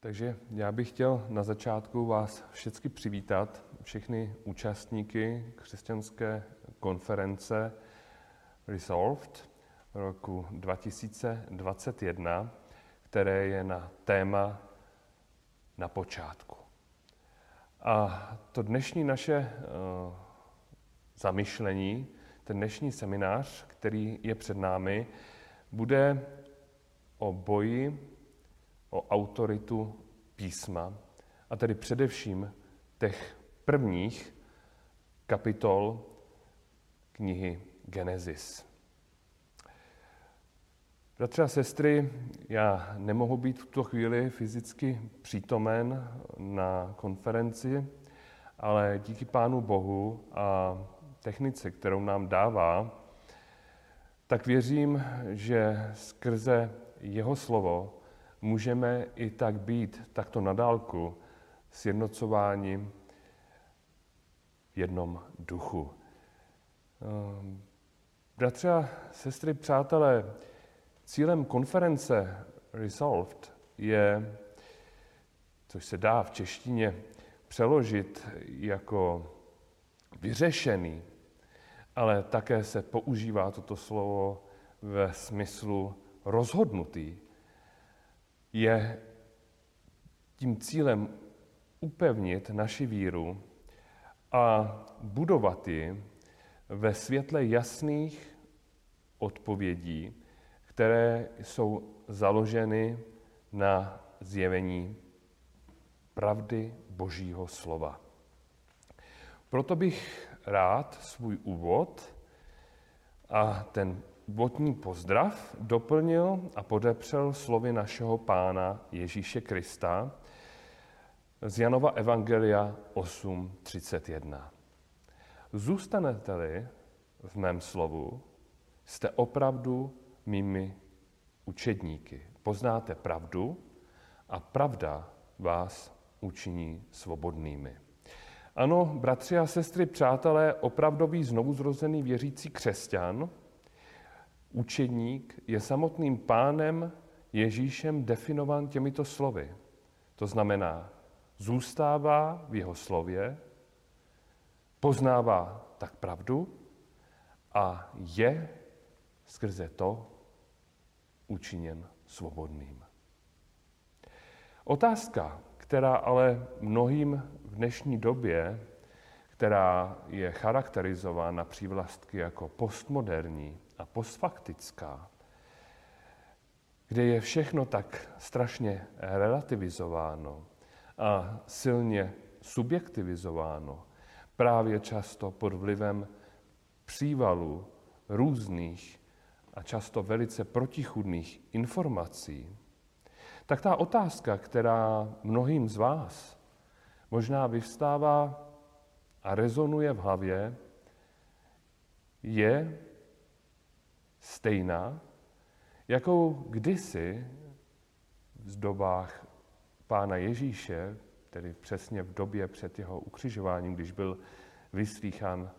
Takže já bych chtěl na začátku vás všechny přivítat, všechny účastníky křesťanské konference Resolved roku 2021, které je na téma na počátku. A to dnešní naše uh, zamyšlení, ten dnešní seminář, který je před námi, bude o boji o autoritu písma, a tedy především těch prvních kapitol knihy Genesis. Bratři a sestry, já nemohu být v tuto chvíli fyzicky přítomen na konferenci, ale díky Pánu Bohu a technice, kterou nám dává, tak věřím, že skrze jeho slovo můžeme i tak být takto nadálku sjednocováním v jednom duchu. Ehm, bratři a sestry, přátelé, cílem konference Resolved je, což se dá v češtině přeložit jako vyřešený, ale také se používá toto slovo ve smyslu rozhodnutý, je tím cílem upevnit naši víru a budovat ji ve světle jasných odpovědí, které jsou založeny na zjevení pravdy Božího slova. Proto bych rád svůj úvod a ten úvodní pozdrav doplnil a podepřel slovy našeho pána Ježíše Krista z Janova Evangelia 8.31. Zůstanete-li v mém slovu, jste opravdu mými učedníky. Poznáte pravdu a pravda vás učiní svobodnými. Ano, bratři a sestry, přátelé, opravdový znovuzrozený věřící křesťan – učedník je samotným pánem Ježíšem definován těmito slovy. To znamená, zůstává v jeho slově, poznává tak pravdu a je skrze to učiněn svobodným. Otázka, která ale mnohým v dnešní době, která je charakterizována přívlastky jako postmoderní, a postfaktická, kde je všechno tak strašně relativizováno a silně subjektivizováno, právě často pod vlivem přívalů různých a často velice protichudných informací, tak ta otázka, která mnohým z vás možná vyvstává a rezonuje v hlavě, je, stejná, jakou kdysi v dobách pána Ježíše, tedy přesně v době před jeho ukřižováním, když byl vyslýchán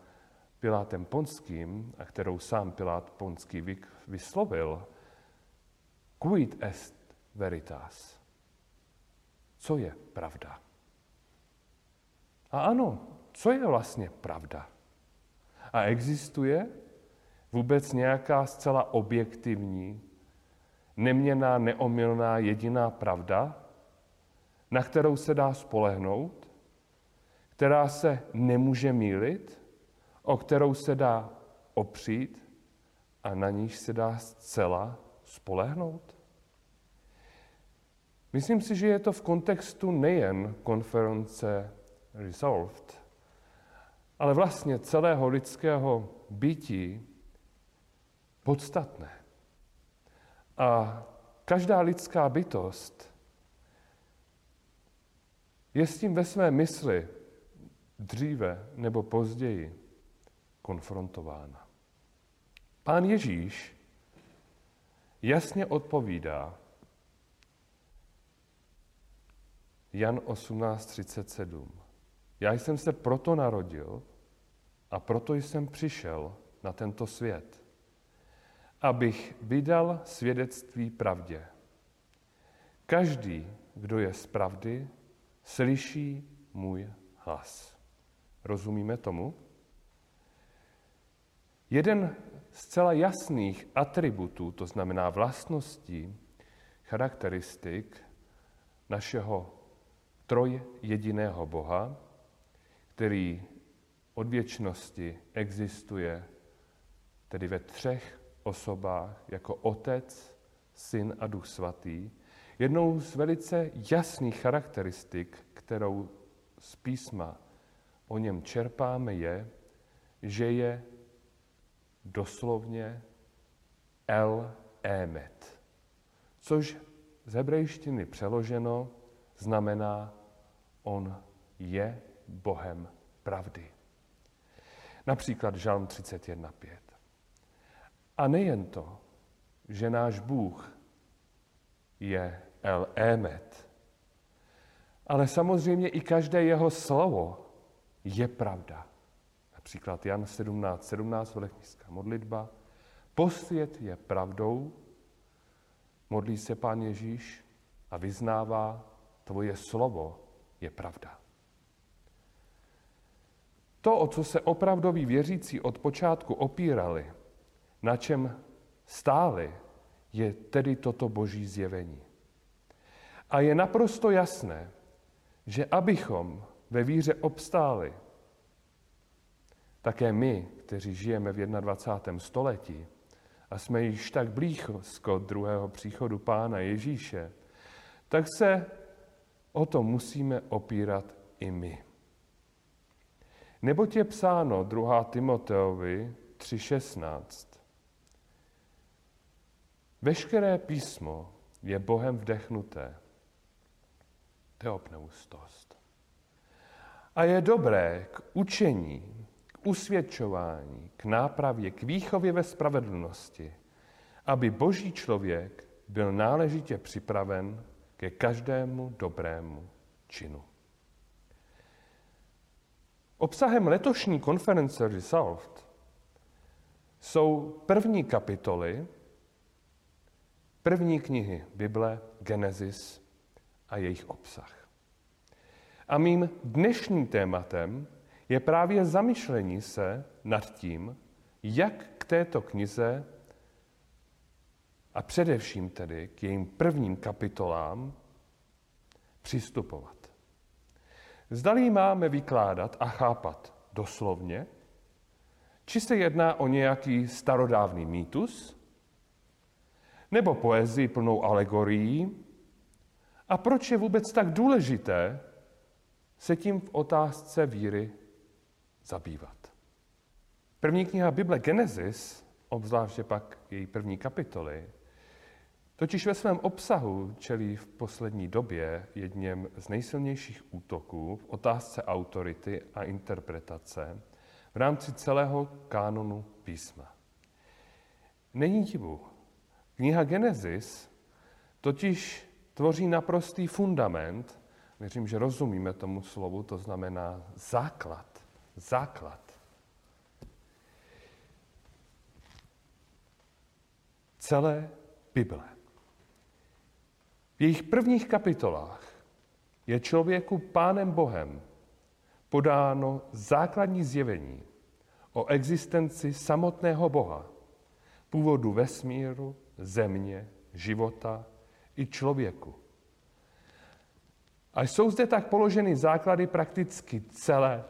Pilátem Ponským, a kterou sám Pilát Ponský vyslovil, quid est veritas? Co je pravda? A ano, co je vlastně pravda? A existuje vůbec nějaká zcela objektivní, neměná, neomylná jediná pravda, na kterou se dá spolehnout, která se nemůže mílit, o kterou se dá opřít a na níž se dá zcela spolehnout? Myslím si, že je to v kontextu nejen konference Resolved, ale vlastně celého lidského bytí podstatné. A každá lidská bytost je s tím ve své mysli dříve nebo později konfrontována. Pán Ježíš jasně odpovídá Jan 18.37. Já jsem se proto narodil a proto jsem přišel na tento svět abych vydal svědectví pravdě. Každý, kdo je z pravdy, slyší můj hlas. Rozumíme tomu? Jeden zcela jasných atributů, to znamená vlastností, charakteristik našeho troj jediného Boha, který od věčnosti existuje tedy ve třech osobách jako Otec, Syn a Duch Svatý, jednou z velice jasných charakteristik, kterou z písma o něm čerpáme, je, že je doslovně El Emet, což z hebrejštiny přeloženo znamená on je Bohem pravdy. Například Žalm 31.5. A nejen to, že náš Bůh je El Emet, ale samozřejmě i každé jeho slovo je pravda. Například Jan 17, 17, velechnická modlitba. Posvět je pravdou, modlí se Pán Ježíš a vyznává, tvoje slovo je pravda. To, o co se opravdoví věřící od počátku opírali, na čem stáli, je tedy toto boží zjevení. A je naprosto jasné, že abychom ve víře obstáli, také my, kteří žijeme v 21. století a jsme již tak blízko druhého příchodu Pána Ježíše, tak se o to musíme opírat i my. Neboť je psáno 2. Timoteovi 3.16. Veškeré písmo je Bohem vdechnuté. Teopneustost. A je dobré k učení, k usvědčování, k nápravě, k výchově ve spravedlnosti, aby boží člověk byl náležitě připraven ke každému dobrému činu. Obsahem letošní konference Resolved jsou první kapitoly první knihy Bible, Genesis a jejich obsah. A mým dnešním tématem je právě zamyšlení se nad tím, jak k této knize a především tedy k jejím prvním kapitolám přistupovat. Zdali máme vykládat a chápat doslovně, či se jedná o nějaký starodávný mýtus, nebo poezii plnou alegorií, a proč je vůbec tak důležité se tím v otázce víry zabývat. První kniha Bible Genesis, obzvláště pak její první kapitoly, totiž ve svém obsahu čelí v poslední době jedním z nejsilnějších útoků v otázce autority a interpretace v rámci celého kánonu písma. Není divu. Kniha Genesis totiž tvoří naprostý fundament, věřím, že rozumíme tomu slovu, to znamená základ, základ celé Bible. V jejich prvních kapitolách je člověku pánem Bohem podáno základní zjevení o existenci samotného Boha, původu vesmíru, země, života i člověku. A jsou zde tak položeny základy prakticky celé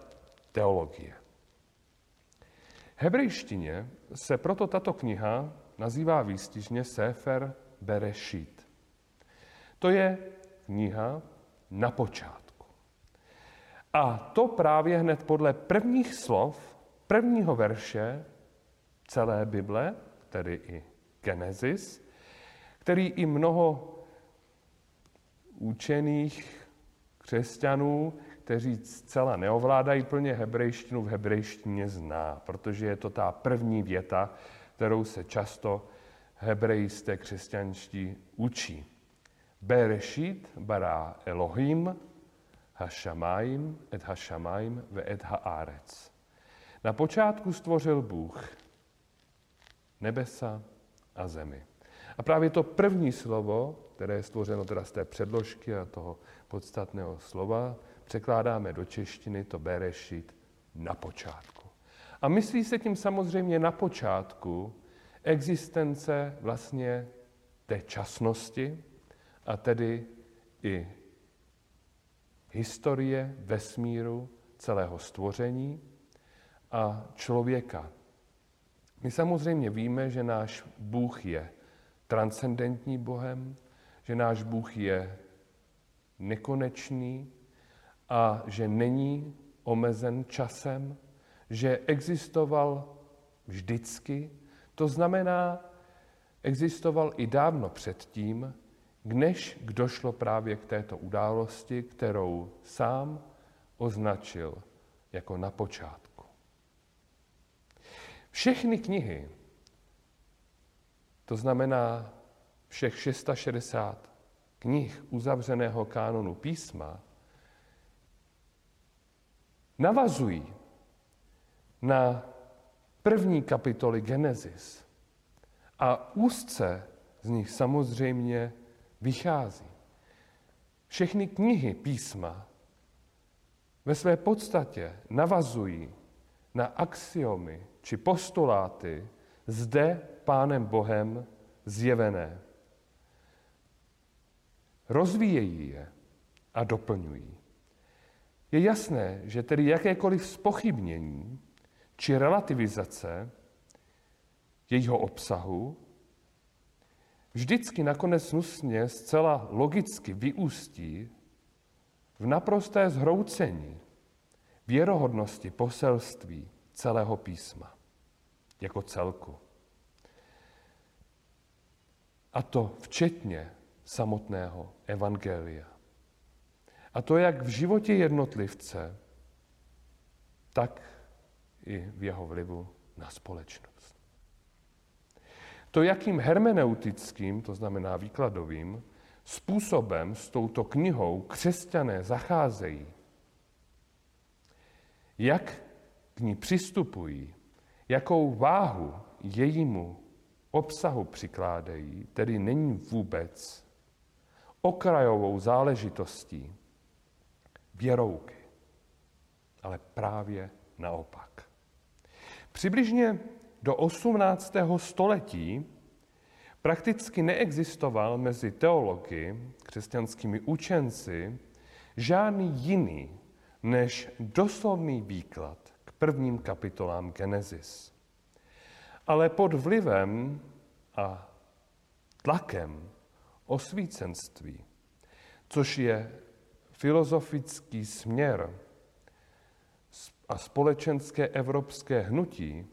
teologie. Hebrejštině se proto tato kniha nazývá výstižně Sefer Bereshit. To je kniha na počátku. A to právě hned podle prvních slov, prvního verše celé Bible, tedy i Genesis, který i mnoho učených křesťanů, kteří zcela neovládají plně hebrejštinu, v hebrejštině zná, protože je to ta první věta, kterou se často hebrejisté křesťanští učí. Bereshit bara Elohim hašamaim et hašamaim ve et haaretz. Na počátku stvořil Bůh nebesa a zemi. A právě to první slovo, které je stvořeno teda z té předložky a toho podstatného slova, překládáme do češtiny to berešit na počátku. A myslí se tím samozřejmě na počátku existence vlastně té časnosti a tedy i historie vesmíru, celého stvoření a člověka. My samozřejmě víme, že náš Bůh je transcendentní Bohem, že náš Bůh je nekonečný a že není omezen časem, že existoval vždycky. To znamená, existoval i dávno předtím, než došlo právě k této události, kterou sám označil jako na počátku. Všechny knihy, to znamená všech 660 knih uzavřeného kánonu písma, navazují na první kapitoly Genesis a úzce z nich samozřejmě vychází. Všechny knihy písma ve své podstatě navazují na axiomy či postuláty zde Pánem Bohem zjevené. Rozvíjejí je a doplňují. Je jasné, že tedy jakékoliv spochybnění či relativizace jejího obsahu vždycky nakonec nusně zcela logicky vyústí v naprosté zhroucení věrohodnosti poselství celého písma jako celku. A to včetně samotného evangelia. A to jak v životě jednotlivce, tak i v jeho vlivu na společnost. To, jakým hermeneutickým, to znamená výkladovým, způsobem s touto knihou křesťané zacházejí, jak ní přistupují, jakou váhu jejímu obsahu přikládají, tedy není vůbec okrajovou záležitostí věrouky, ale právě naopak. Přibližně do 18. století prakticky neexistoval mezi teology, křesťanskými učenci, žádný jiný než doslovný výklad prvním kapitolám Genesis. Ale pod vlivem a tlakem osvícenství, což je filozofický směr a společenské evropské hnutí,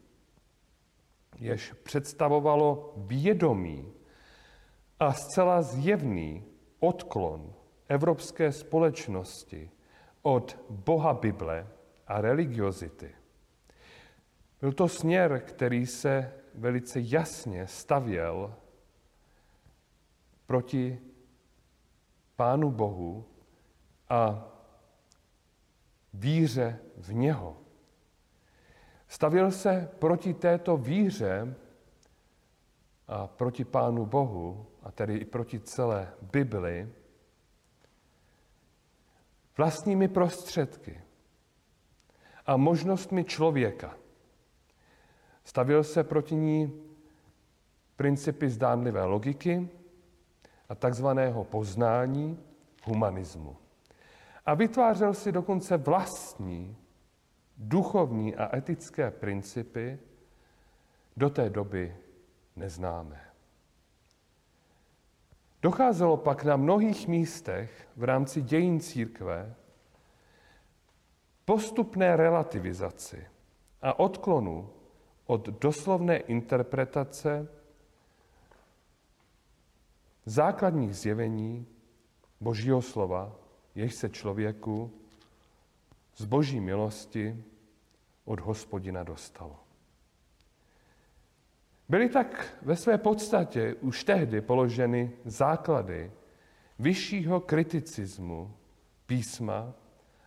jež představovalo vědomý a zcela zjevný odklon evropské společnosti od Boha Bible a religiozity. Byl to směr, který se velice jasně stavěl proti Pánu Bohu a víře v něho. Stavil se proti této víře a proti Pánu Bohu, a tedy i proti celé Bibli, vlastními prostředky a možnostmi člověka. Stavil se proti ní principy zdánlivé logiky a takzvaného poznání humanismu. A vytvářel si dokonce vlastní duchovní a etické principy do té doby neznámé. Docházelo pak na mnohých místech v rámci dějin církve postupné relativizaci a odklonu od doslovné interpretace základních zjevení Božího slova, jež se člověku z boží milosti od hospodina dostalo. Byly tak ve své podstatě už tehdy položeny základy vyššího kriticismu písma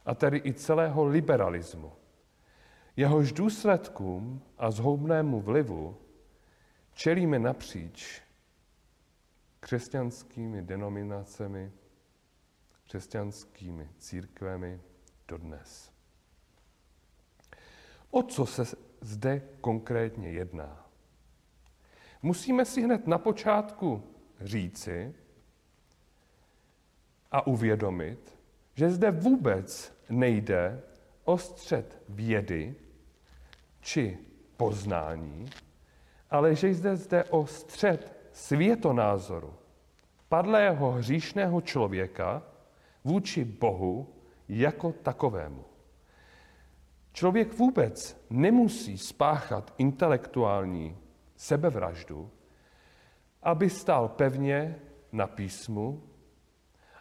a tedy i celého liberalismu. Jehož důsledkům a zhoubnému vlivu čelíme napříč křesťanskými denominacemi, křesťanskými církvemi dodnes. O co se zde konkrétně jedná? Musíme si hned na počátku říci a uvědomit, že zde vůbec nejde o střed vědy či poznání, ale že jde zde o střed světonázoru padlého hříšného člověka vůči Bohu jako takovému. Člověk vůbec nemusí spáchat intelektuální sebevraždu, aby stál pevně na písmu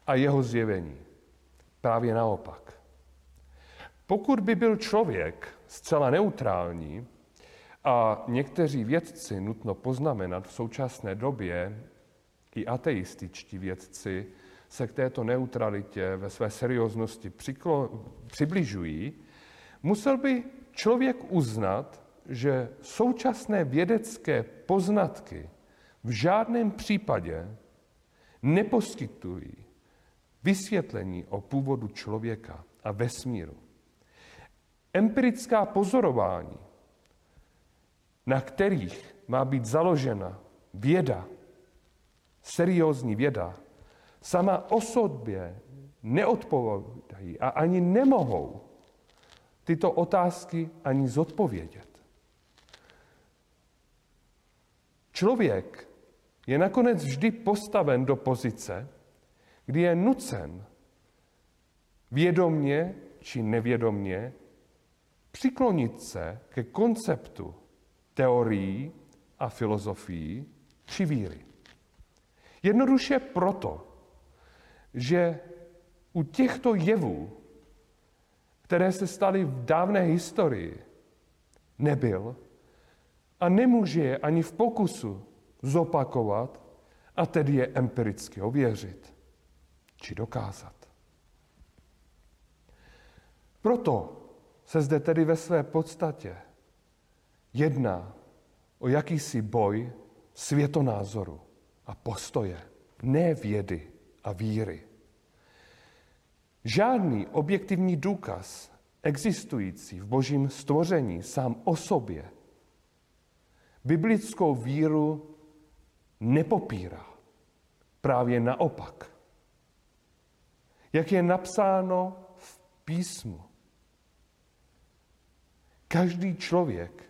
a jeho zjevení. Právě naopak. Pokud by byl člověk zcela neutrální, a někteří vědci, nutno poznamenat, v současné době i ateističtí vědci se k této neutralitě ve své serióznosti přiklo, přibližují, musel by člověk uznat, že současné vědecké poznatky v žádném případě neposkytují vysvětlení o původu člověka a vesmíru. Empirická pozorování, na kterých má být založena věda, seriózní věda, sama o sobě neodpovídají a ani nemohou tyto otázky ani zodpovědět. Člověk je nakonec vždy postaven do pozice, kdy je nucen vědomně či nevědomně přiklonit se ke konceptu teorií a filozofií či víry. Jednoduše proto, že u těchto jevů, které se staly v dávné historii, nebyl a nemůže je ani v pokusu zopakovat a tedy je empiricky ověřit či dokázat. Proto se zde tedy ve své podstatě jedná o jakýsi boj světonázoru a postoje, ne vědy a víry. Žádný objektivní důkaz existující v božím stvoření sám o sobě biblickou víru nepopírá. Právě naopak. Jak je napsáno v písmu, každý člověk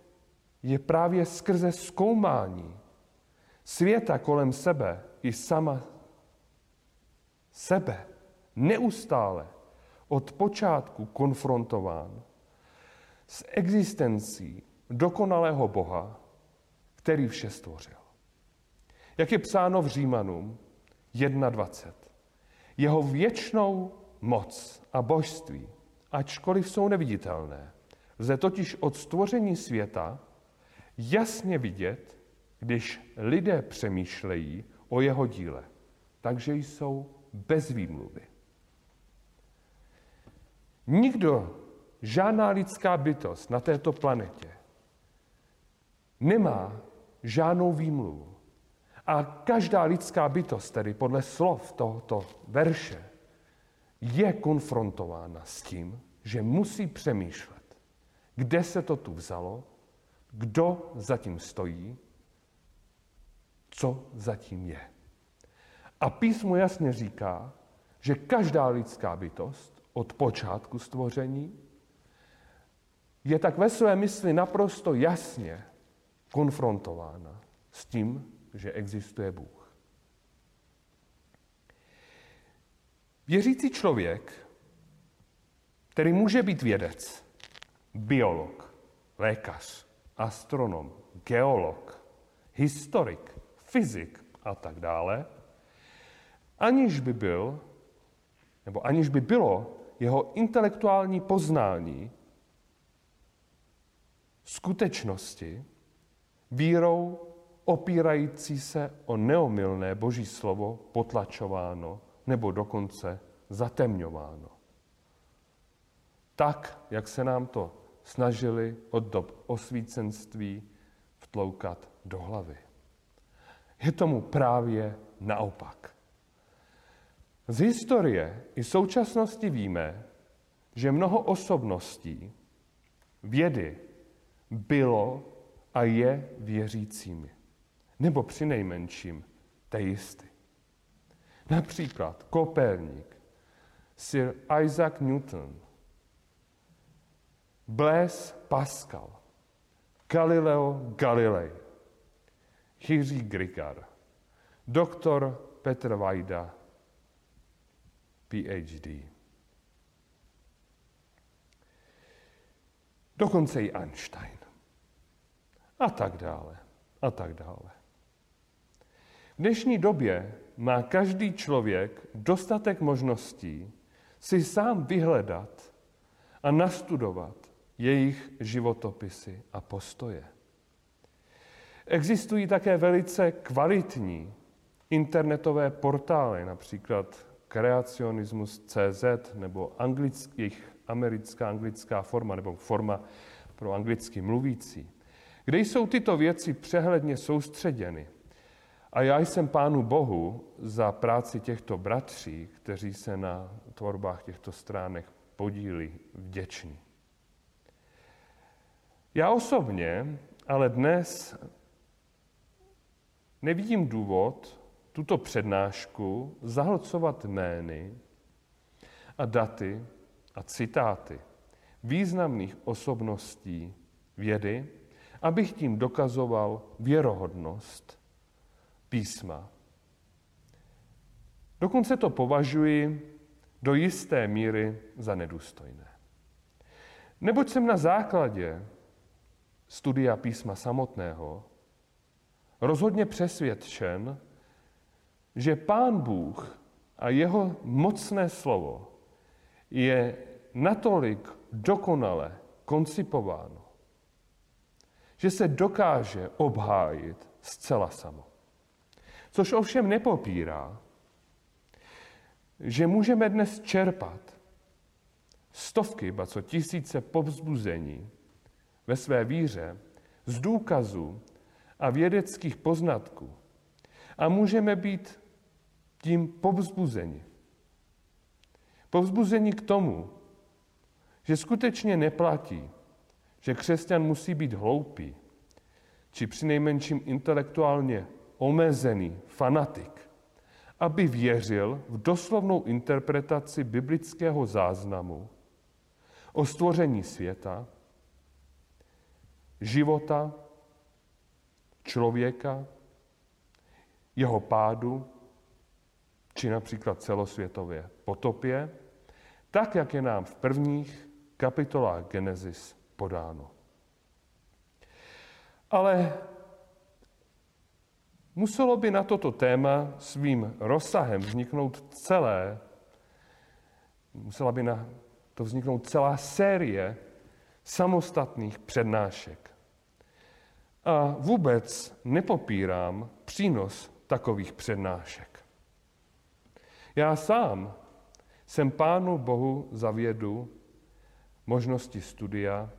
je právě skrze zkoumání světa kolem sebe i sama sebe neustále od počátku konfrontován s existencí dokonalého Boha, který vše stvořil. Jak je psáno v Římanům 1.20. Jeho věčnou moc a božství, ačkoliv jsou neviditelné, lze totiž od stvoření světa jasně vidět, když lidé přemýšlejí o jeho díle. Takže jsou bez výmluvy. Nikdo, žádná lidská bytost na této planetě nemá žádnou výmluvu. A každá lidská bytost, tedy podle slov tohoto verše, je konfrontována s tím, že musí přemýšlet, kde se to tu vzalo, kdo zatím stojí, co zatím je. A písmo jasně říká, že každá lidská bytost od počátku stvoření je tak ve své mysli naprosto jasně konfrontována s tím, že existuje Bůh. Věřící člověk, který může být vědec, biolog, lékař, astronom, geolog, historik, fyzik a tak dále, aniž by byl, nebo aniž by bylo jeho intelektuální poznání skutečnosti vírou opírající se o neomylné boží slovo potlačováno nebo dokonce zatemňováno. Tak, jak se nám to snažili od dob osvícenství vtloukat do hlavy. Je tomu právě naopak. Z historie i současnosti víme, že mnoho osobností vědy bylo a je věřícími. Nebo při nejmenším teisty. Například Koperník, Sir Isaac Newton, Blaise Pascal, Galileo Galilei, Jiří Grigar, doktor Petr Vajda, PhD. Dokonce i Einstein. A tak dále. A tak dále. V dnešní době má každý člověk dostatek možností si sám vyhledat a nastudovat jejich životopisy a postoje. Existují také velice kvalitní internetové portály, například kreacionismus.cz nebo anglických, americká anglická forma nebo forma pro anglicky mluvící, kde jsou tyto věci přehledně soustředěny. A já jsem Pánu Bohu za práci těchto bratří, kteří se na tvorbách těchto stránek podílí, vděční. Já osobně ale dnes nevidím důvod tuto přednášku zahlcovat jmény a daty a citáty významných osobností vědy, abych tím dokazoval věrohodnost písma. Dokonce to považuji do jisté míry za nedůstojné. Neboť jsem na základě studia písma samotného rozhodně přesvědčen, že Pán Bůh a jeho mocné slovo je natolik dokonale koncipováno, že se dokáže obhájit zcela samo. Což ovšem nepopírá, že můžeme dnes čerpat stovky, ba co tisíce povzbuzení ve své víře z důkazů a vědeckých poznatků. A můžeme být tím povzbuzeni. Povzbuzení k tomu, že skutečně neplatí, že křesťan musí být hloupý, či přinejmenším intelektuálně omezený fanatik, aby věřil v doslovnou interpretaci biblického záznamu o stvoření světa, života, člověka, jeho pádu, či například celosvětově potopě, tak, jak je nám v prvních kapitolách Genesis podáno. Ale muselo by na toto téma svým rozsahem vzniknout celé, musela by na to vzniknout celá série samostatných přednášek. A vůbec nepopírám přínos takových přednášek. Já sám jsem Pánu Bohu za vědu možnosti studia,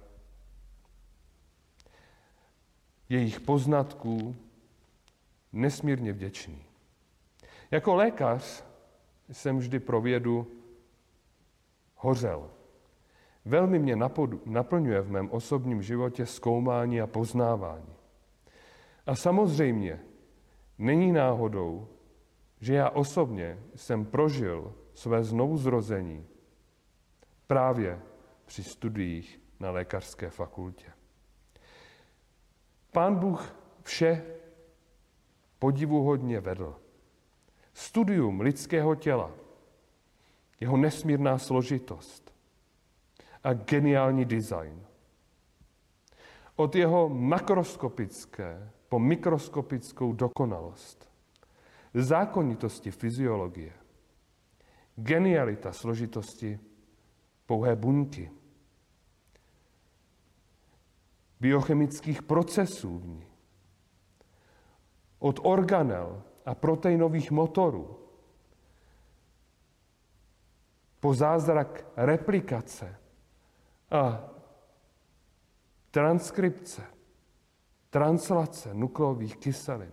jejich poznatků nesmírně vděčný. Jako lékař jsem vždy pro vědu hořel. Velmi mě naplňuje v mém osobním životě zkoumání a poznávání. A samozřejmě není náhodou, že já osobně jsem prožil své znovuzrození právě při studiích na lékařské fakultě. Pán Bůh vše podivuhodně vedl. Studium lidského těla, jeho nesmírná složitost a geniální design. Od jeho makroskopické po mikroskopickou dokonalost, zákonitosti fyziologie, genialita složitosti pouhé buňky, biochemických procesů v ní, od organel a proteinových motorů, po zázrak replikace a transkripce, translace nukleových kyselin.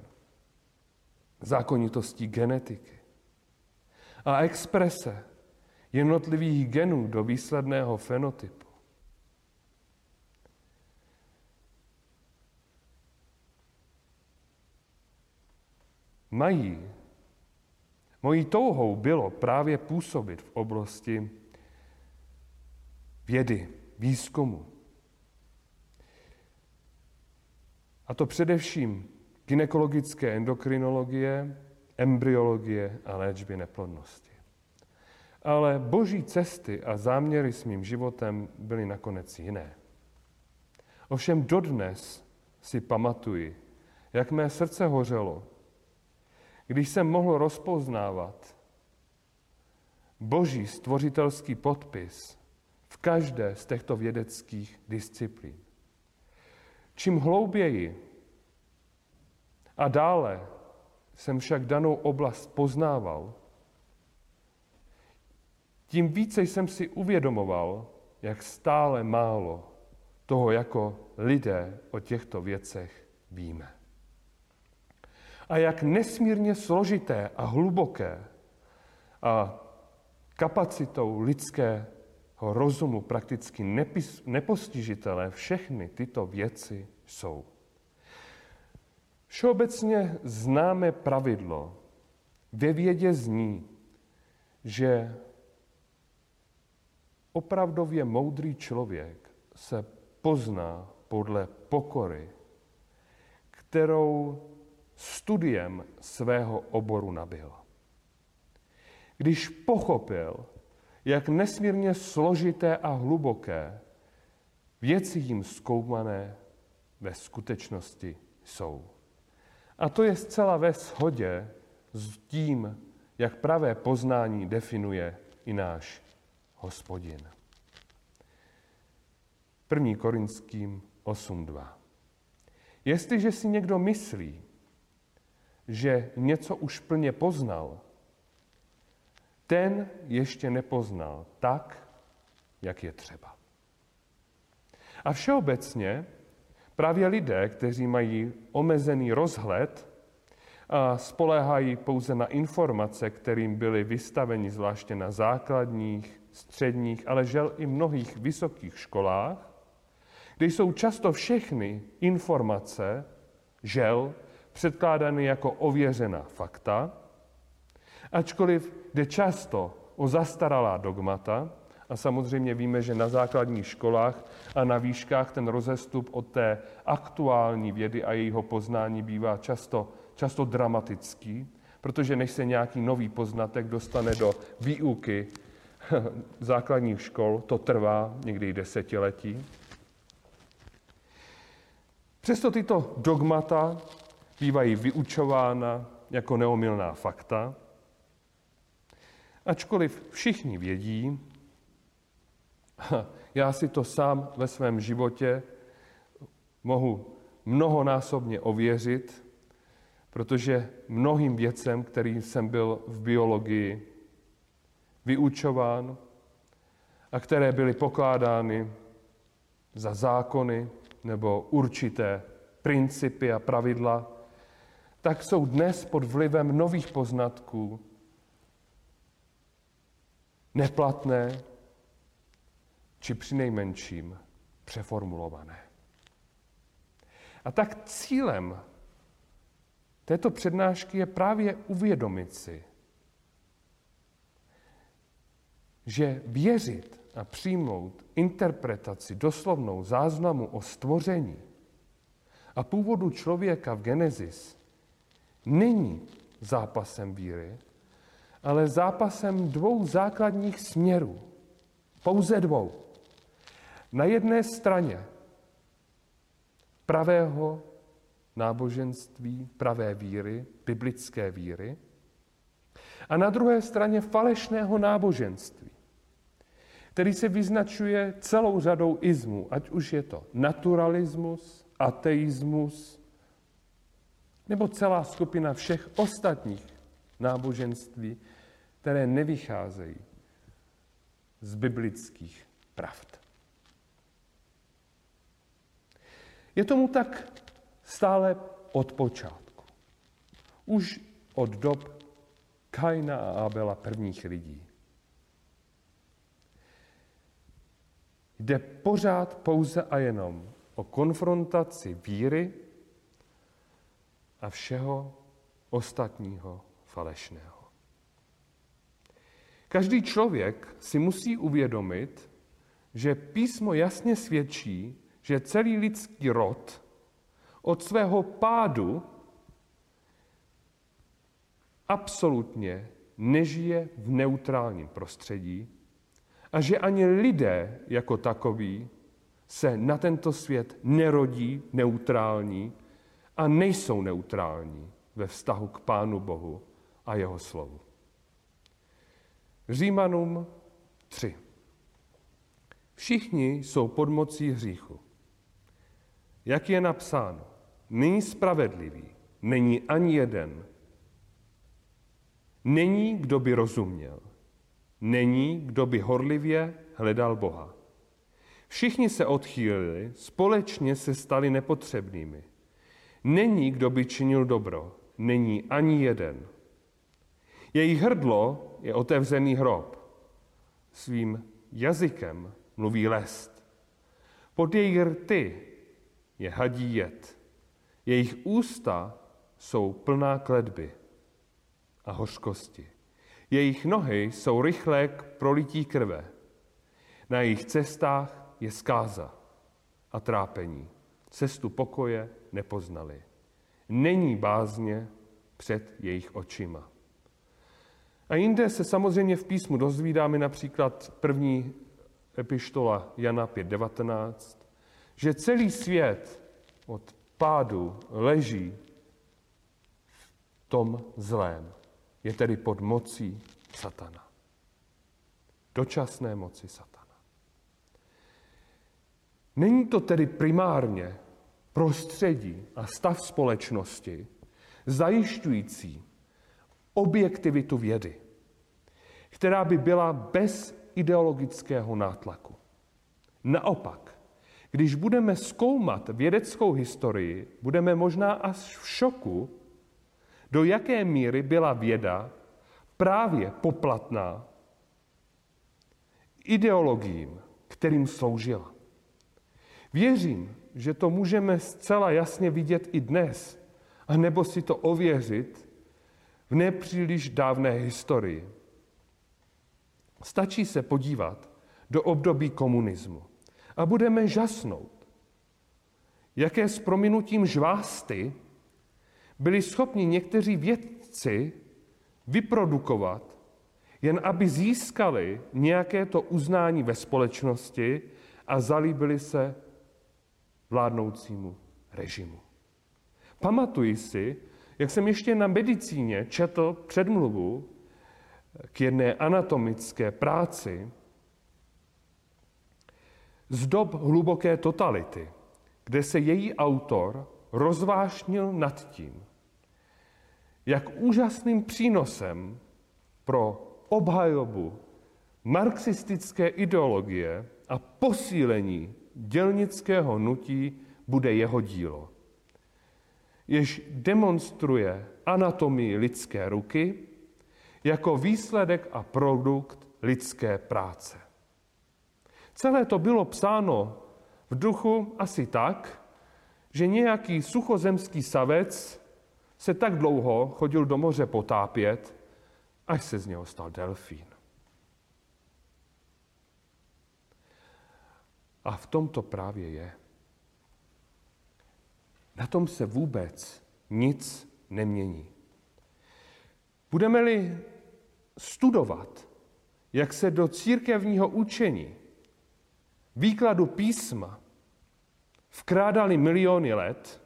zákonitostí genetiky a exprese jednotlivých genů do výsledného fenotypu. Mají. Mojí touhou bylo právě působit v oblasti vědy, výzkumu. A to především gynekologické endokrinologie, embryologie a léčby neplodnosti. Ale boží cesty a záměry s mým životem byly nakonec jiné. Ovšem dodnes si pamatuji, jak mé srdce hořelo, když jsem mohl rozpoznávat boží stvořitelský podpis každé z těchto vědeckých disciplín. Čím hlouběji a dále jsem však danou oblast poznával, tím více jsem si uvědomoval, jak stále málo toho jako lidé o těchto věcech víme. A jak nesmírně složité a hluboké a kapacitou lidského rozumu prakticky nepostižitelné všechny tyto věci jsou. Všeobecně známe pravidlo ve vědě zní, že opravdově moudrý člověk se pozná podle pokory, kterou studiem svého oboru nabil. Když pochopil, jak nesmírně složité a hluboké věci jim zkoumané ve skutečnosti jsou. A to je zcela ve shodě s tím, jak pravé poznání definuje i náš hospodin. 1. Korinským 8.2. Jestliže si někdo myslí, že něco už plně poznal, ten ještě nepoznal tak, jak je třeba. A všeobecně právě lidé, kteří mají omezený rozhled a spoléhají pouze na informace, kterým byli vystaveni zvláště na základních, středních, ale žel i mnohých vysokých školách, kde jsou často všechny informace, žel, předkládány jako ověřená fakta, ačkoliv jde často o zastaralá dogmata, a samozřejmě víme, že na základních školách a na výškách ten rozestup od té aktuální vědy a jejího poznání bývá často, často dramatický, protože než se nějaký nový poznatek dostane do výuky základních škol, to trvá někdy desetiletí. Přesto tyto dogmata bývají vyučována jako neomilná fakta, ačkoliv všichni vědí, já si to sám ve svém životě mohu mnohonásobně ověřit, protože mnohým věcem, který jsem byl v biologii vyučován a které byly pokládány za zákony nebo určité principy a pravidla, tak jsou dnes pod vlivem nových poznatků neplatné či přinejmenším přeformulované. A tak cílem této přednášky je právě uvědomit si, že věřit a přijmout interpretaci doslovnou záznamu o stvoření a původu člověka v Genesis není zápasem víry, ale zápasem dvou základních směrů. Pouze dvou. Na jedné straně pravého náboženství, pravé víry, biblické víry, a na druhé straně falešného náboženství, který se vyznačuje celou řadou izmů, ať už je to naturalismus, ateismus, nebo celá skupina všech ostatních náboženství, které nevycházejí z biblických pravd. Je tomu tak stále od počátku. Už od dob Kaina a Abela prvních lidí. Jde pořád pouze a jenom o konfrontaci víry a všeho ostatního falešného. Každý člověk si musí uvědomit, že písmo jasně svědčí, že celý lidský rod od svého pádu absolutně nežije v neutrálním prostředí a že ani lidé jako takoví se na tento svět nerodí neutrální a nejsou neutrální ve vztahu k Pánu Bohu a jeho slovu. Římanům 3. Všichni jsou pod mocí hříchu. Jak je napsáno, není spravedlivý, není ani jeden. Není, kdo by rozuměl. Není, kdo by horlivě hledal Boha. Všichni se odchýlili, společně se stali nepotřebnými. Není, kdo by činil dobro, není ani jeden. Její hrdlo je otevřený hrob. Svým jazykem mluví lest. Pod její rty je hadí jed. Jejich ústa jsou plná kledby a hořkosti. Jejich nohy jsou rychlé k prolití krve. Na jejich cestách je zkáza a trápení. Cestu pokoje nepoznali. Není bázně před jejich očima. A jinde se samozřejmě v písmu dozvídáme například první epištola Jana 5.19, že celý svět od pádu leží v tom zlém. Je tedy pod mocí satana. Dočasné moci satana. Není to tedy primárně prostředí a stav společnosti zajišťující objektivitu vědy, která by byla bez ideologického nátlaku. Naopak, když budeme zkoumat vědeckou historii, budeme možná až v šoku, do jaké míry byla věda právě poplatná ideologiím, kterým sloužila. Věřím, že to můžeme zcela jasně vidět i dnes, a nebo si to ověřit v nepříliš dávné historii. Stačí se podívat do období komunismu a budeme žasnout, jaké s prominutím žvásty byli schopni někteří vědci vyprodukovat, jen aby získali nějaké to uznání ve společnosti a zalíbili se vládnoucímu režimu. Pamatuji si, jak jsem ještě na medicíně četl předmluvu k jedné anatomické práci z dob hluboké totality, kde se její autor rozvášnil nad tím, jak úžasným přínosem pro obhajobu marxistické ideologie a posílení dělnického nutí bude jeho dílo. Jež demonstruje anatomii lidské ruky jako výsledek a produkt lidské práce. Celé to bylo psáno v duchu asi tak, že nějaký suchozemský savec se tak dlouho chodil do moře potápět, až se z něho stal delfín. A v tom to právě je. Na tom se vůbec nic nemění. Budeme-li studovat, jak se do církevního učení, výkladu písma vkrádali miliony let,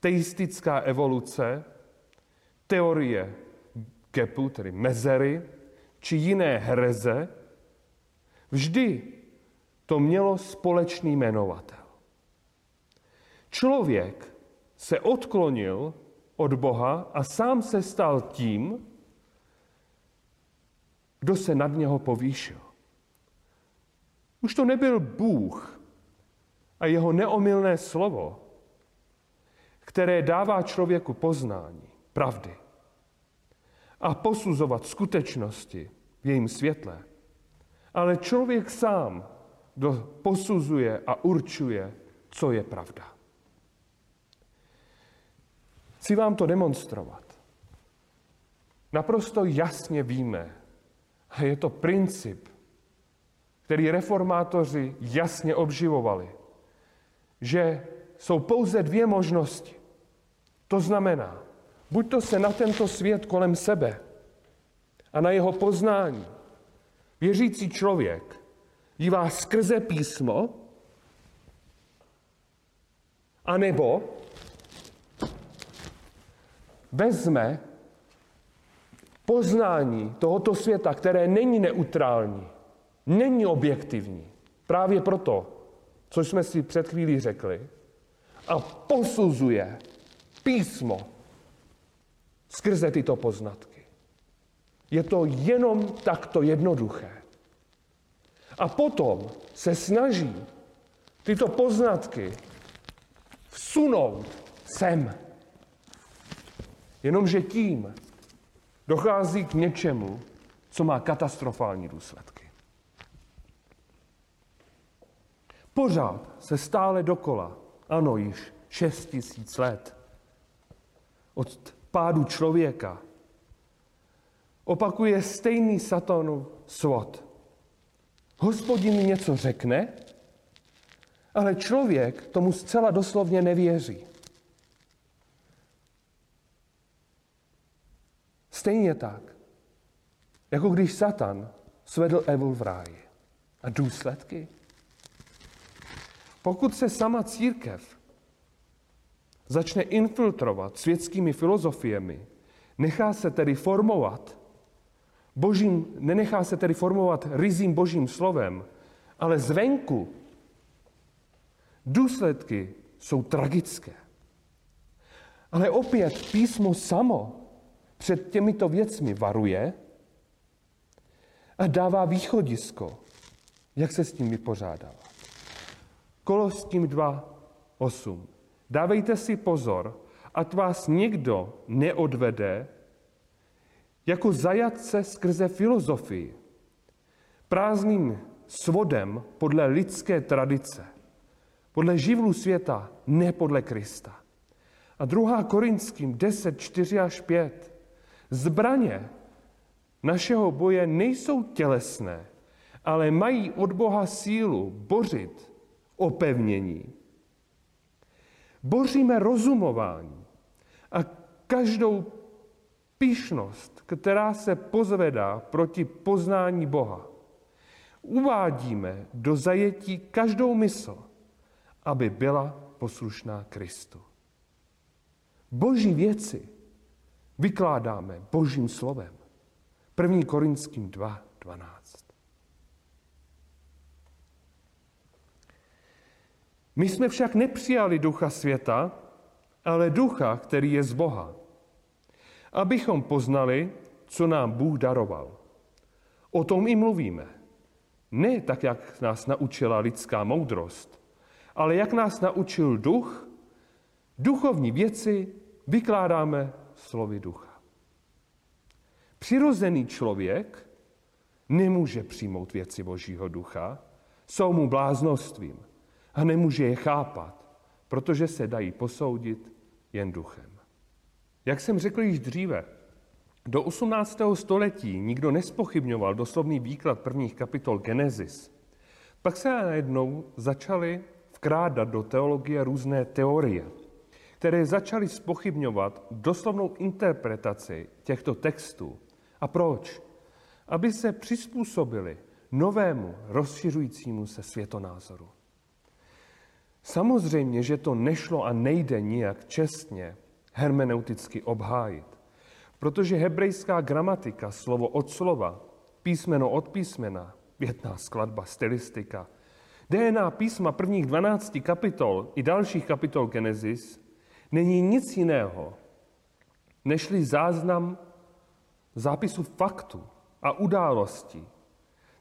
teistická evoluce, teorie Kepu, tedy mezery, či jiné hereze, vždy to mělo společný jmenovatel. Člověk se odklonil od Boha a sám se stal tím, kdo se nad něho povýšil. Už to nebyl Bůh a jeho neomylné slovo, které dává člověku poznání, pravdy. a posuzovat skutečnosti v jejím světle. Ale člověk sám posuzuje a určuje, co je pravda. Chci vám to demonstrovat. Naprosto jasně víme, a je to princip, který reformátoři jasně obživovali, že jsou pouze dvě možnosti. To znamená, buď to se na tento svět kolem sebe a na jeho poznání věřící člověk dívá skrze písmo, anebo vezme poznání tohoto světa, které není neutrální, není objektivní. Právě proto, co jsme si před chvílí řekli, a posuzuje písmo skrze tyto poznatky. Je to jenom takto jednoduché. A potom se snaží tyto poznatky vsunout sem. Jenomže tím dochází k něčemu, co má katastrofální důsledky. Pořád se stále dokola, ano, již šest tisíc let od pádu člověka, opakuje stejný satanův svod. Hospodin něco řekne, ale člověk tomu zcela doslovně nevěří. Stejně tak, jako když Satan svedl Evu v ráji. A důsledky? Pokud se sama církev začne infiltrovat světskými filozofiemi, nechá se tedy formovat Božím, nenechá se tedy formovat rizím božím slovem, ale zvenku důsledky jsou tragické. Ale opět písmo samo před těmito věcmi varuje a dává východisko, jak se s tím vypořádávat. Koloským 2.8. Dávejte si pozor, ať vás někdo neodvede jako zajatce skrze filozofii, prázdným svodem podle lidské tradice, podle živlu světa, ne podle Krista. A 2. Korinským 10, 4 až 5. Zbraně našeho boje nejsou tělesné, ale mají od Boha sílu bořit opevnění. Boříme rozumování a každou píšnost, která se pozvedá proti poznání Boha. Uvádíme do zajetí každou mysl, aby byla poslušná Kristu. Boží věci vykládáme Božím slovem. 1. Korinským 2, 12. My jsme však nepřijali ducha světa, ale ducha, který je z Boha abychom poznali, co nám Bůh daroval. O tom i mluvíme. Ne tak, jak nás naučila lidská moudrost, ale jak nás naučil duch, duchovní věci vykládáme slovy ducha. Přirozený člověk nemůže přijmout věci Božího ducha, jsou mu bláznostvím a nemůže je chápat, protože se dají posoudit jen duchem. Jak jsem řekl již dříve, do 18. století nikdo nespochybňoval doslovný výklad prvních kapitol Genesis. Pak se najednou začaly vkrádat do teologie různé teorie, které začaly spochybňovat doslovnou interpretaci těchto textů. A proč? Aby se přizpůsobili novému, rozšiřujícímu se světonázoru. Samozřejmě, že to nešlo a nejde nijak čestně hermeneuticky obhájit. Protože hebrejská gramatika, slovo od slova, písmeno od písmena, větná skladba, stylistika, DNA písma prvních 12 kapitol i dalších kapitol Genesis není nic jiného, nežli záznam zápisu faktu a událostí,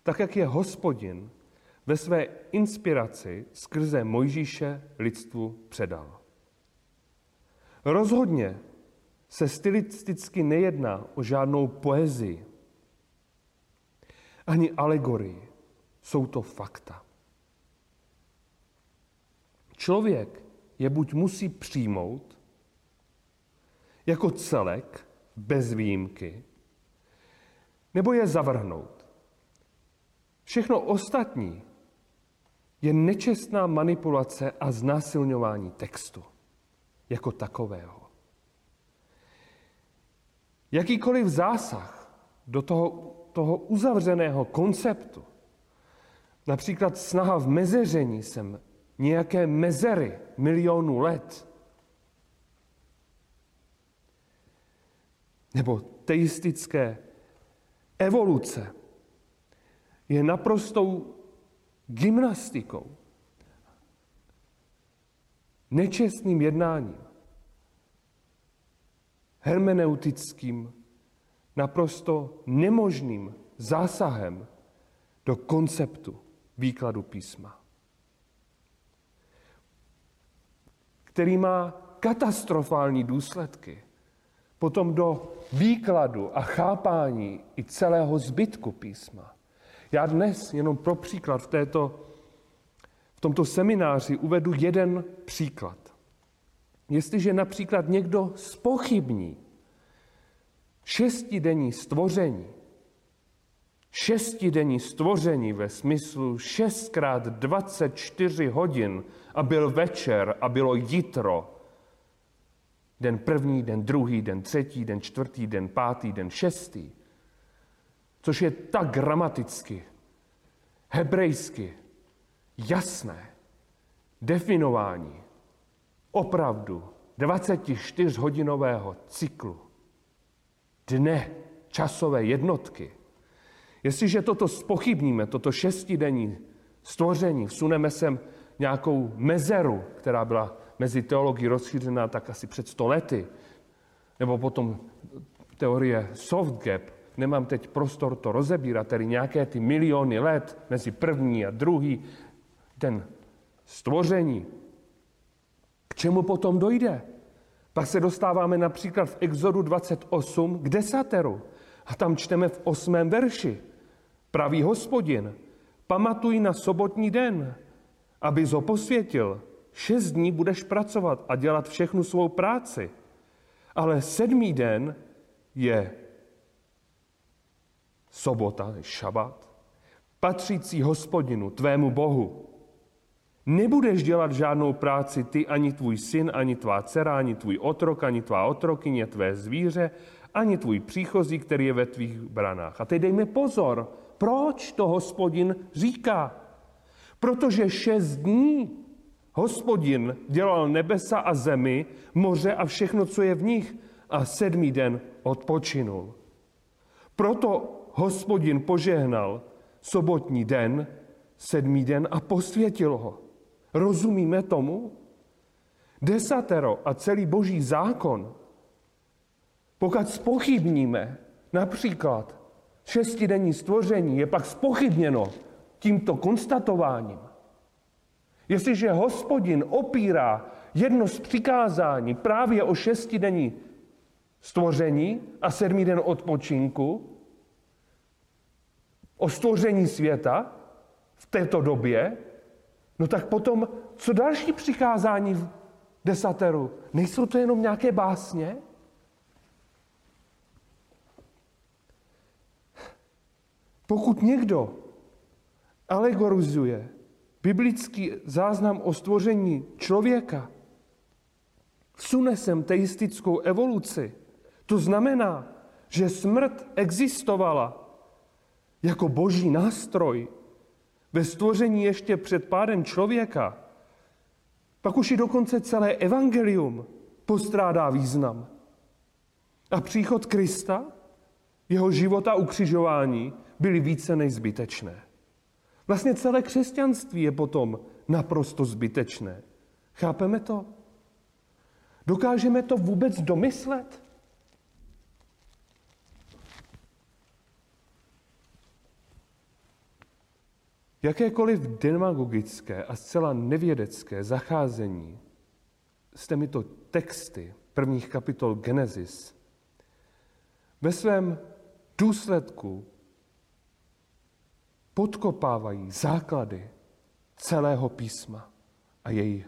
tak jak je hospodin ve své inspiraci skrze Mojžíše lidstvu předal. Rozhodně se stylisticky nejedná o žádnou poezii, ani alegorii. Jsou to fakta. Člověk je buď musí přijmout jako celek, bez výjimky, nebo je zavrhnout. Všechno ostatní je nečestná manipulace a znásilňování textu jako takového. Jakýkoliv zásah do toho, toho uzavřeného konceptu, například snaha v mezeření sem nějaké mezery milionů let, nebo teistické evoluce, je naprostou gymnastikou, nečestným jednáním, hermeneutickým, naprosto nemožným zásahem do konceptu výkladu písma, který má katastrofální důsledky potom do výkladu a chápání i celého zbytku písma. Já dnes jenom pro příklad v, této, v tomto semináři uvedu jeden příklad. Jestliže například někdo spochybní šestidenní stvoření, šestidenní stvoření ve smyslu 6krát 24 hodin a byl večer a bylo jitro, den první, den druhý, den třetí, den čtvrtý, den pátý, den šestý, což je tak gramaticky, hebrejsky jasné definování opravdu 24-hodinového cyklu, dne, časové jednotky. Jestliže toto spochybníme, toto šestidenní stvoření, vsuneme sem nějakou mezeru, která byla mezi teologií rozšířená tak asi před stolety, nebo potom teorie soft gap, nemám teď prostor to rozebírat, tedy nějaké ty miliony let mezi první a druhý, ten stvoření. K čemu potom dojde? Pak se dostáváme například v Exodu 28 k desateru. A tam čteme v osmém verši. Pravý hospodin, pamatuj na sobotní den, aby ho posvětil. Šest dní budeš pracovat a dělat všechnu svou práci. Ale sedmý den je sobota, šabat, patřící hospodinu, tvému Bohu. Nebudeš dělat žádnou práci ty, ani tvůj syn, ani tvá dcera, ani tvůj otrok, ani tvá otrokyně, tvé zvíře, ani tvůj příchozí, který je ve tvých branách. A teď dejme pozor, proč to hospodin říká. Protože šest dní hospodin dělal nebesa a zemi, moře a všechno, co je v nich, a sedmý den odpočinul. Proto hospodin požehnal sobotní den, sedmý den a posvětil ho. Rozumíme tomu? Desatero a celý boží zákon, pokud spochybníme například šestidenní stvoření, je pak spochybněno tímto konstatováním. Jestliže hospodin opírá jedno z přikázání právě o šestidenní stvoření a sedmý den odpočinku, o stvoření světa v této době, no tak potom, co další přikázání v desateru? Nejsou to jenom nějaké básně? Pokud někdo alegorizuje biblický záznam o stvoření člověka, vsune sem teistickou evoluci, to znamená, že smrt existovala jako boží nástroj ve stvoření ještě před pádem člověka, pak už i dokonce celé evangelium postrádá význam. A příchod Krista, jeho život a ukřižování byly více než zbytečné. Vlastně celé křesťanství je potom naprosto zbytečné. Chápeme to? Dokážeme to vůbec domyslet? Jakékoliv demagogické a zcela nevědecké zacházení s těmito texty prvních kapitol Genesis ve svém důsledku podkopávají základy celého písma a její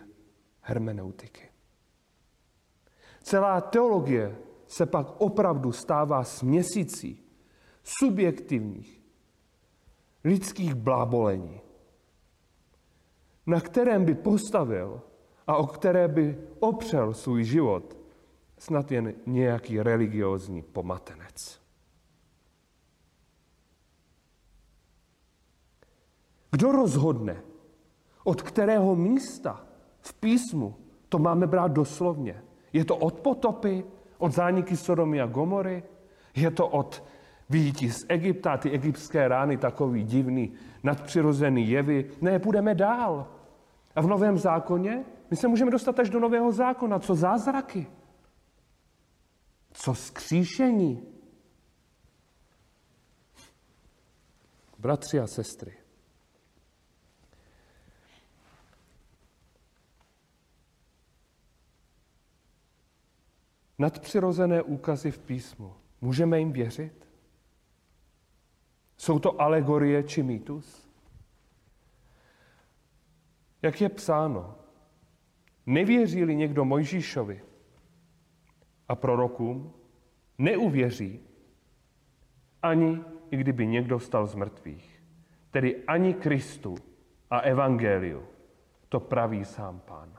hermeneutiky. Celá teologie se pak opravdu stává směsicí subjektivních lidských blábolení, na kterém by postavil a o které by opřel svůj život snad jen nějaký religiózní pomatenec. Kdo rozhodne, od kterého místa v písmu to máme brát doslovně? Je to od potopy, od zániky Sodomy a Gomory? Je to od výjití z Egypta, ty egyptské rány, takový divný, nadpřirozený jevy? Ne, půjdeme dál. A v Novém zákoně my se můžeme dostat až do Nového zákona. Co zázraky? Co skříšení? Bratři a sestry, nadpřirozené úkazy v písmu. Můžeme jim věřit? Jsou to alegorie či mýtus? Jak je psáno, nevěří-li někdo Mojžíšovi a prorokům, neuvěří, ani i kdyby někdo stal z mrtvých. Tedy ani Kristu a Evangeliu. To praví sám Pán.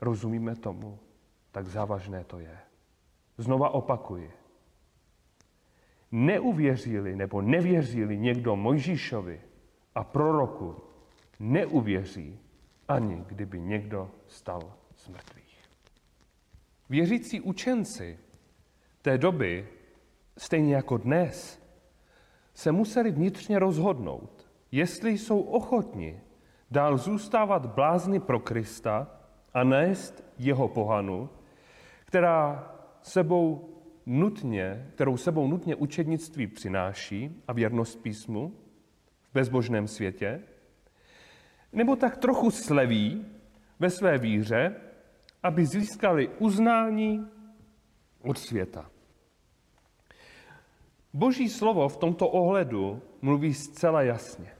Rozumíme tomu? Tak závažné to je. Znova opakuji. Neuvěří-li nebo nevěří-li někdo Mojžíšovi a proroku, neuvěří, ani kdyby někdo stal z mrtvých. Věřící učenci té doby, stejně jako dnes, se museli vnitřně rozhodnout, jestli jsou ochotni dál zůstávat blázni pro Krista a nést jeho pohanu, která sebou nutně, kterou sebou nutně učednictví přináší a věrnost písmu v bezbožném světě, nebo tak trochu sleví ve své víře, aby získali uznání od světa. Boží slovo v tomto ohledu mluví zcela jasně.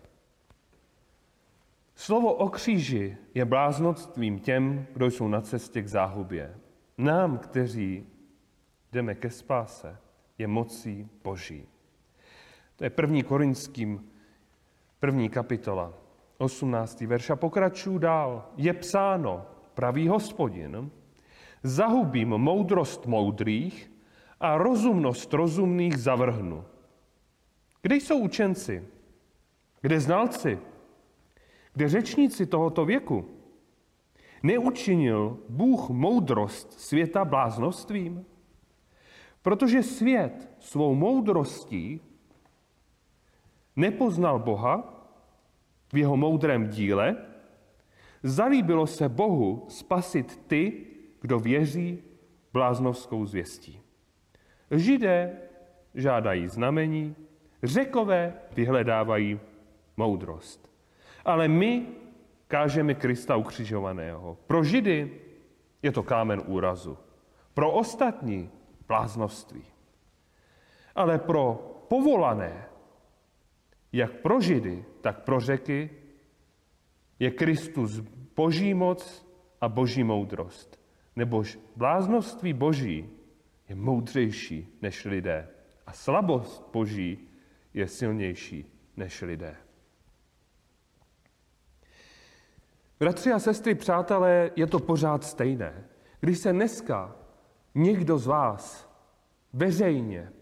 Slovo o kříži je bláznoctvím těm, kdo jsou na cestě k záhubě. Nám, kteří jdeme ke spáse, je mocí Boží. To je první korinským, první kapitola, 18. verš. A pokračuju dál. Je psáno, pravý hospodin, zahubím moudrost moudrých a rozumnost rozumných zavrhnu. Kde jsou učenci? Kde znalci? Kde řečníci tohoto věku? Neučinil Bůh moudrost světa bláznostvím? Protože svět svou moudrostí nepoznal Boha v jeho moudrém díle, zalíbilo se Bohu spasit ty, kdo věří bláznovskou zvěstí. Židé žádají znamení, řekové vyhledávají moudrost. Ale my kážeme Krista ukřižovaného. Pro Židy je to kámen úrazu. Pro ostatní bláznovství. Ale pro povolané, jak pro Židy, tak pro řeky, je Kristus boží moc a boží moudrost. Nebož bláznovství boží je moudřejší než lidé a slabost boží je silnější než lidé. Bratři a sestry, přátelé, je to pořád stejné. Když se dneska někdo z vás veřejně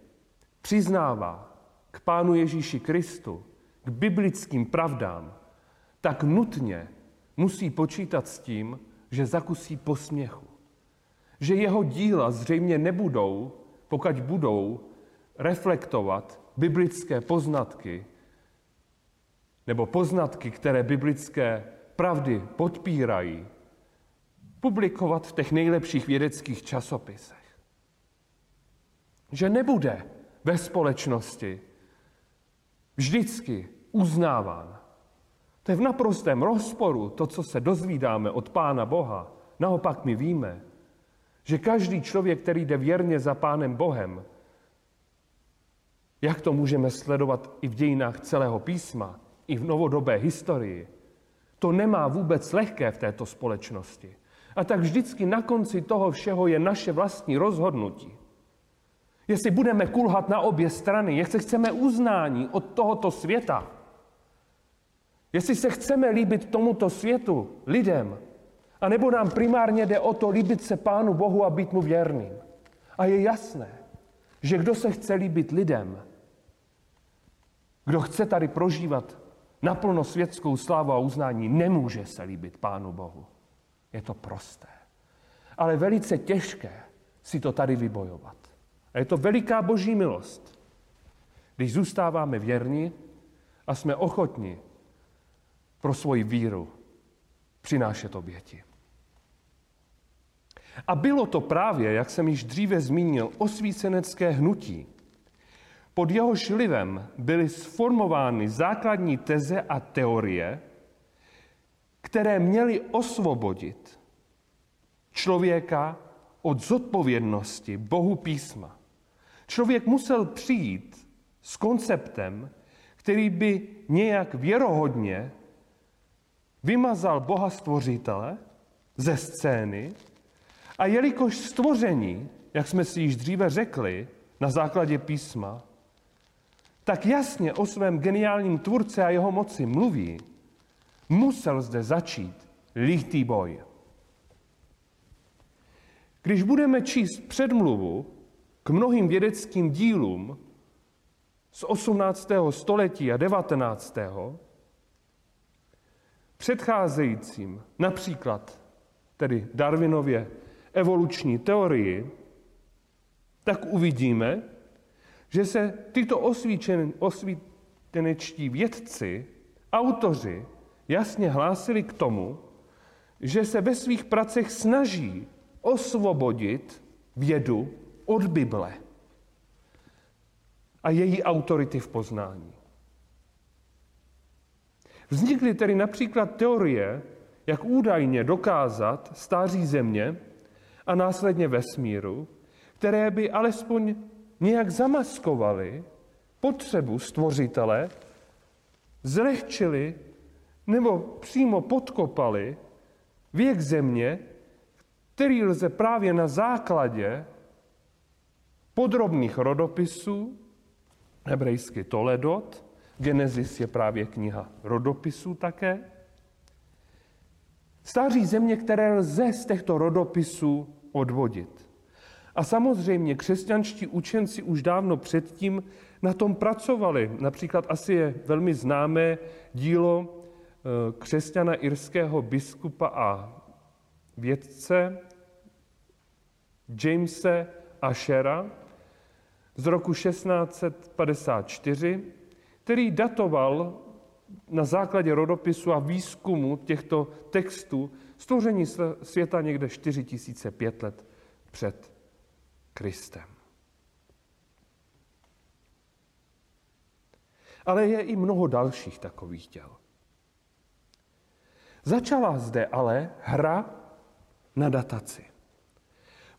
přiznává k Pánu Ježíši Kristu, k biblickým pravdám, tak nutně musí počítat s tím, že zakusí posměchu. Že jeho díla zřejmě nebudou, pokud budou reflektovat biblické poznatky nebo poznatky, které biblické pravdy podpírají, publikovat v těch nejlepších vědeckých časopisech. Že nebude ve společnosti vždycky uznáván. To je v naprostém rozporu to, co se dozvídáme od Pána Boha. Naopak my víme, Že každý člověk, který jde věrně za Pánem Bohem, jak to můžeme sledovat i v dějinách celého písma, i v novodobé historii, to nemá vůbec lehké v této společnosti. A tak vždycky na konci toho všeho je naše vlastní rozhodnutí. Jestli budeme kulhat na obě strany, jestli chceme uznání od tohoto světa, jestli se chceme líbit tomuto světu, lidem, a nebo nám primárně jde o to líbit se Pánu Bohu a být mu věrným. A je jasné, že kdo se chce líbit lidem, kdo chce tady prožívat naplno světskou slávu a uznání, nemůže se líbit Pánu Bohu. Je to prosté. Ale velice těžké si to tady vybojovat. A je to veliká boží milost, když zůstáváme věrni a jsme ochotni pro svoji víru přinášet oběti. A bylo to právě, jak jsem již dříve zmínil, osvícenecké hnutí. Pod jeho šlivem byly sformovány základní teze a teorie, které měly osvobodit člověka od zodpovědnosti Bohu písma. Člověk musel přijít s konceptem, který by nějak věrohodně vymazal Boha stvořitele ze scény a jelikož stvoření, jak jsme si již dříve řekli, na základě písma, tak jasně o svém geniálním tvůrce a jeho moci mluví, musel zde začít lítý boj. Když budeme číst předmluvu k mnohým vědeckým dílům z 18. století a 19. předcházejícím, například tedy Darwinově evoluční teorii, tak uvidíme, že se tyto osvíčen, osvítenečtí vědci, autoři, jasně hlásili k tomu, že se ve svých pracech snaží osvobodit vědu od Bible a její autority v poznání. Vznikly tedy například teorie, jak údajně dokázat stáří země a následně vesmíru, které by alespoň nějak zamaskovaly potřebu stvořitele, zlehčili nebo přímo podkopali věk země, který lze právě na základě podrobných rodopisů, hebrejsky Toledot, Genesis je právě kniha rodopisů také, stáří země, které lze z těchto rodopisů odvodit. A samozřejmě křesťanští učenci už dávno předtím na tom pracovali. Například asi je velmi známé dílo eh, křesťana irského biskupa a vědce Jamese Ashera z roku 1654, který datoval na základě rodopisu a výzkumu těchto textů stvoření světa někde 4005 let před Kristem. Ale je i mnoho dalších takových těl. Začala zde ale hra na dataci.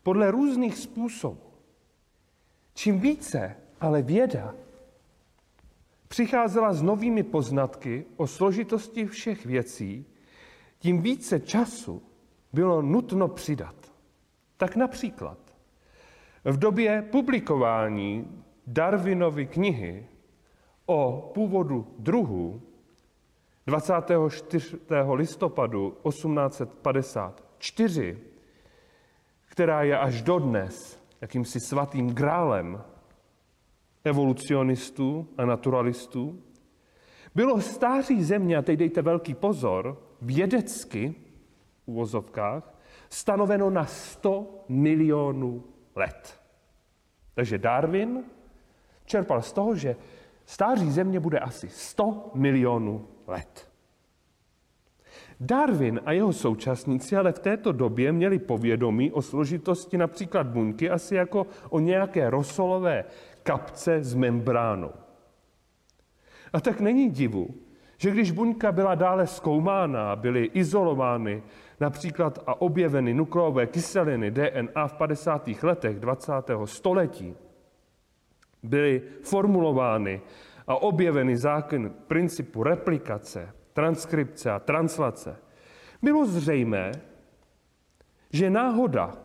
Podle různých způsobů. Čím více ale věda přicházela s novými poznatky o složitosti všech věcí, tím více času bylo nutno přidat. Tak například v době publikování Darwinovy knihy o původu druhů 24. listopadu 1854, která je až dodnes jakýmsi svatým grálem evolucionistů a naturalistů, bylo stáří země, a teď dejte velký pozor, vědecky, v uvozovkách, stanoveno na 100 milionů let. Takže Darwin čerpal z toho, že stáří země bude asi 100 milionů let. Darwin a jeho současníci ale v této době měli povědomí o složitosti například buňky asi jako o nějaké rosolové kapce s membránou. A tak není divu, že když buňka byla dále zkoumána, byly izolovány například a objeveny nukleové kyseliny DNA v 50. letech 20. století, byly formulovány a objeveny zákon principu replikace, transkripce a translace, bylo zřejmé, že náhoda,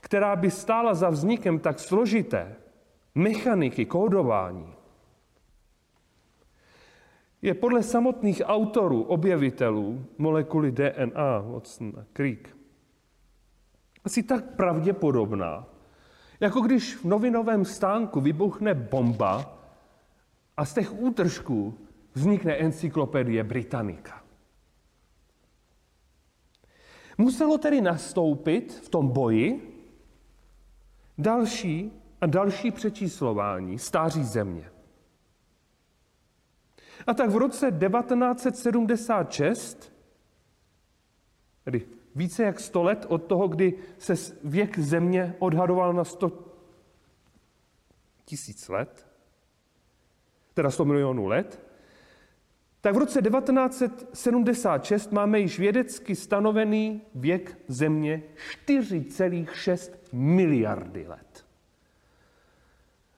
která by stála za vznikem tak složité mechaniky kódování, je podle samotných autorů, objevitelů molekuly DNA, Watson a Crick, asi tak pravděpodobná, jako když v novinovém stánku vybuchne bomba a z těch útržků vznikne encyklopedie Britannica. Muselo tedy nastoupit v tom boji další a další přečíslování stáří země. A tak v roce 1976, tedy více jak 100 let od toho, kdy se věk země odhadoval na 100 tisíc let, teda 100 milionů let, tak v roce 1976 máme již vědecky stanovený věk Země 4,6 miliardy let.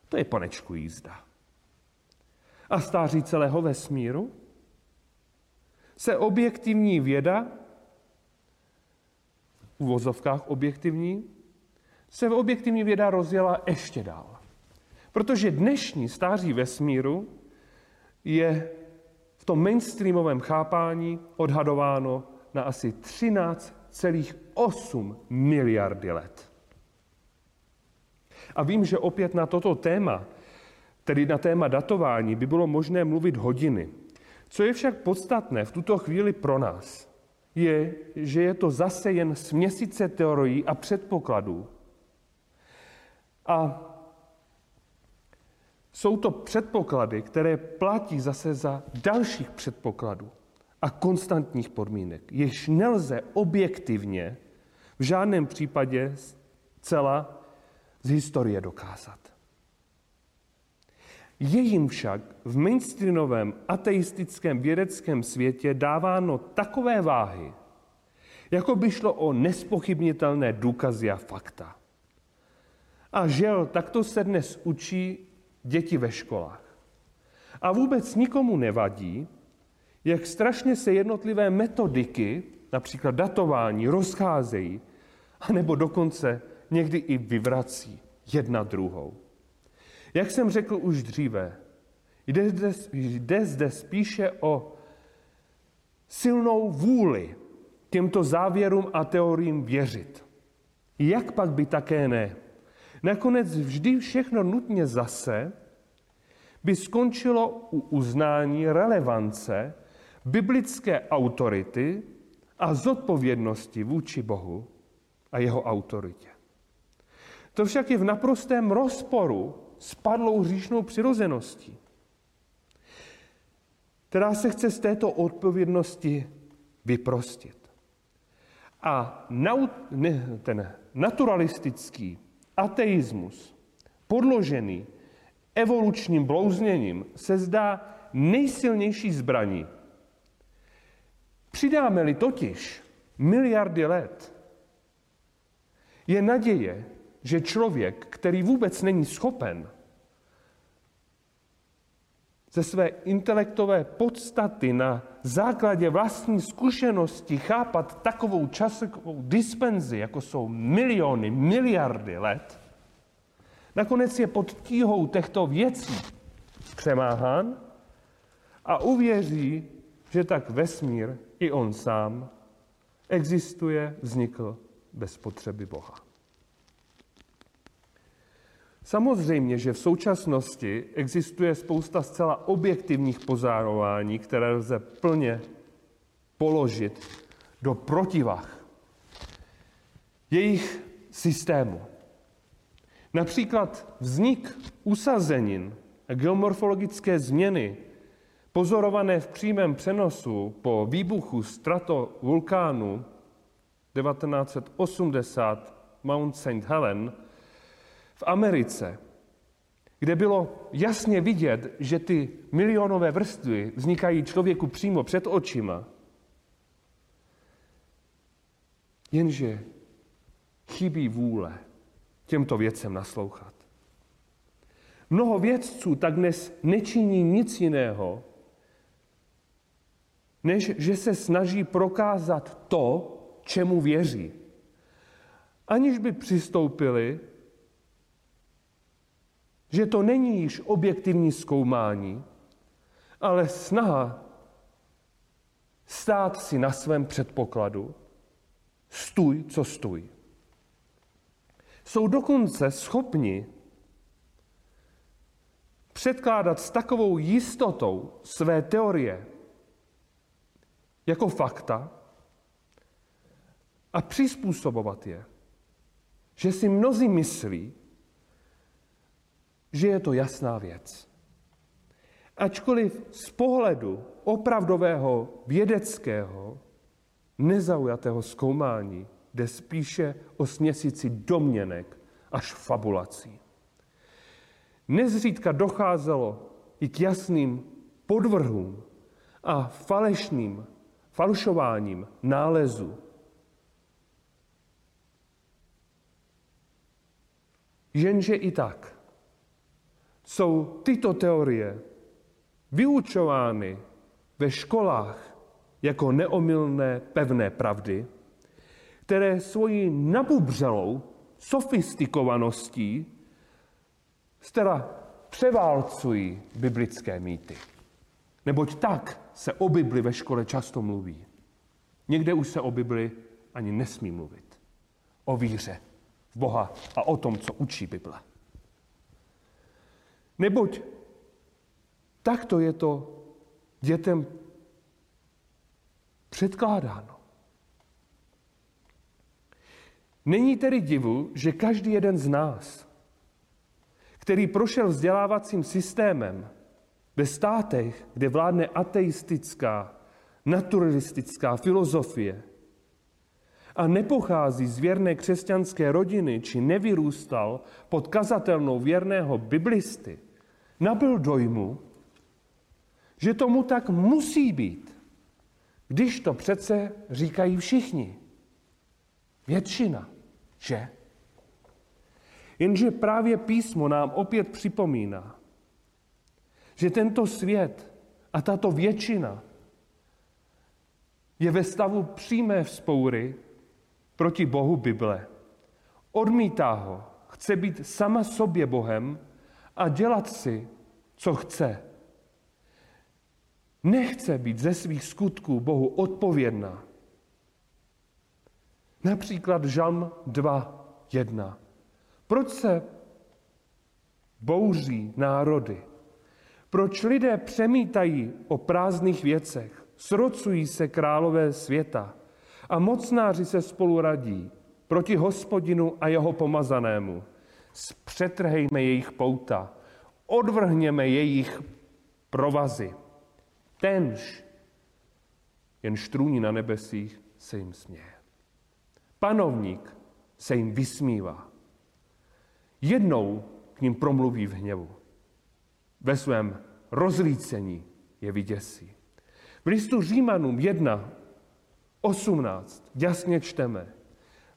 To je panečku jízda. A stáří celého vesmíru se objektivní věda, v uvozovkách objektivní, se v objektivní věda rozjela ještě dál. Protože dnešní stáří vesmíru je tom mainstreamovém chápání odhadováno na asi 13,8 miliardy let. A vím, že opět na toto téma, tedy na téma datování, by bylo možné mluvit hodiny. Co je však podstatné v tuto chvíli pro nás, je, že je to zase jen směsice teorií a předpokladů. A jsou to předpoklady, které platí zase za dalších předpokladů a konstantních podmínek, jež nelze objektivně v žádném případě celá z historie dokázat. Je jim však v mainstreamovém ateistickém vědeckém světě dáváno takové váhy, jako by šlo o nespochybnitelné důkazy a fakta. A žel, takto se dnes učí děti ve školách. A vůbec nikomu nevadí, jak strašně se jednotlivé metodiky, například datování, rozcházejí, anebo dokonce někdy i vyvrací jedna druhou. Jak jsem řekl už dříve, jde zde, jde zde spíše o silnou vůli těmto závěrům a teoriím věřit. Jak pak by také ne? Nakonec vždy všechno nutně zase by skončilo u uznání relevance biblické autority a zodpovědnosti vůči Bohu a jeho autoritě. To však je v naprostém rozporu s padlou hříšnou přirozeností, která se chce z této odpovědnosti vyprostit. A ten naturalistický ateismus, podložený evolučním blouzněním, se zdá nejsilnější zbraní. Přidáme-li totiž miliardy let, je naděje, že člověk, který vůbec není schopen ze své intelektové podstaty na základě vlastní zkušenosti chápat takovou časovou dispenzi, jako jsou miliony, miliardy let, nakonec je pod tíhou těchto věcí přemáhán a uvěří, že tak vesmír i on sám existuje, vznikl bez potřeby Boha. Samozřejmě, že v současnosti existuje spousta zcela objektivních pozorování, které lze plně položit do protivah jejich systému. Například vznik usazenin a geomorfologické změny pozorované v přímém přenosu po výbuchu stratovulkánu 1980 Mount St. Helen v Americe kde bylo jasně vidět, že ty milionové vrstvy vznikají člověku přímo před očima. Jenže chybí vůle těmto věcem naslouchat. Mnoho vědců tak dnes nečiní nic jiného, než že se snaží prokázat to, čemu věří. Aniž by přistoupili, že to není již objektivní zkoumání, ale snaha stát si na svém předpokladu, stůj, co stůj. Jsou dokonce schopni předkládat s takovou jistotou své teorie jako fakta a přizpůsobovat je, že si mnozí myslí, že je to jasná věc. Ačkoliv z pohledu opravdového vědeckého nezaujatého zkoumání jde spíše o směsici domněnek až fabulací. Nezřídka docházelo i k jasným podvrhům a falešným falšováním nálezu. Jenže i tak jsou tyto teorie vyučovány ve školách jako neomylné pevné pravdy, které svoji nabubřelou sofistikovaností teda převálcují biblické mýty. Neboť tak se o Bibli ve škole často mluví. Někde už se o Bibli ani nesmí mluvit. O víře v Boha a o tom, co učí Bible. Neboť takto je to dětem předkládáno. Není tedy divu, že každý jeden z nás, který prošel vzdělávacím systémem ve státech, kde vládne ateistická, naturalistická filozofie a nepochází z věrné křesťanské rodiny či nevyrůstal pod kazatelnou věrného biblisty, nabil dojmu, že tomu tak musí být, když to přece říkají všichni. Většina, že? Jenže právě písmo nám opět připomíná, že tento svět a tato většina je ve stavu přímé vzpoury proti Bohu Bible. Odmítá ho, chce být sama sobě Bohem a dělat si, co chce. Nechce být ze svých skutků Bohu odpovědná. Například Žalm 2.1. Proč se bouří národy? Proč lidé přemítají o prázdných věcech? Srocují se králové světa a mocnáři se spolu radí proti hospodinu a jeho pomazanému. Zpřetrhejme jejich pouta, odvrhněme jejich provazy. Tenž, jen štrůní na nebesích, se jim směje. Panovník se jim vysmívá. Jednou k ním promluví v hněvu. Ve svém rozlícení je vyděsí. V listu Římanům 1, 18 jasně čteme.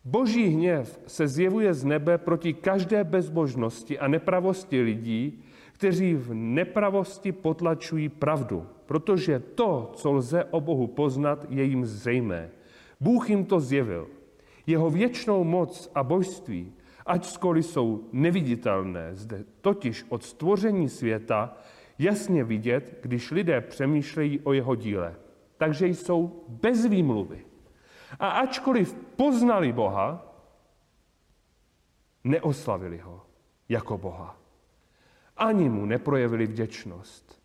Boží hněv se zjevuje z nebe proti každé bezbožnosti a nepravosti lidí, kteří v nepravosti potlačují pravdu, protože to, co lze o Bohu poznat, je jim zřejmé. Bůh jim to zjevil. Jeho věčnou moc a božství ačkoliv jsou neviditelné, zde totiž od stvoření světa jasně vidět, když lidé přemýšlejí o jeho díle. Takže jsou bez výmluvy. A ačkoliv poznali Boha, neoslavili ho jako Boha. Ani mu neprojevili vděčnost.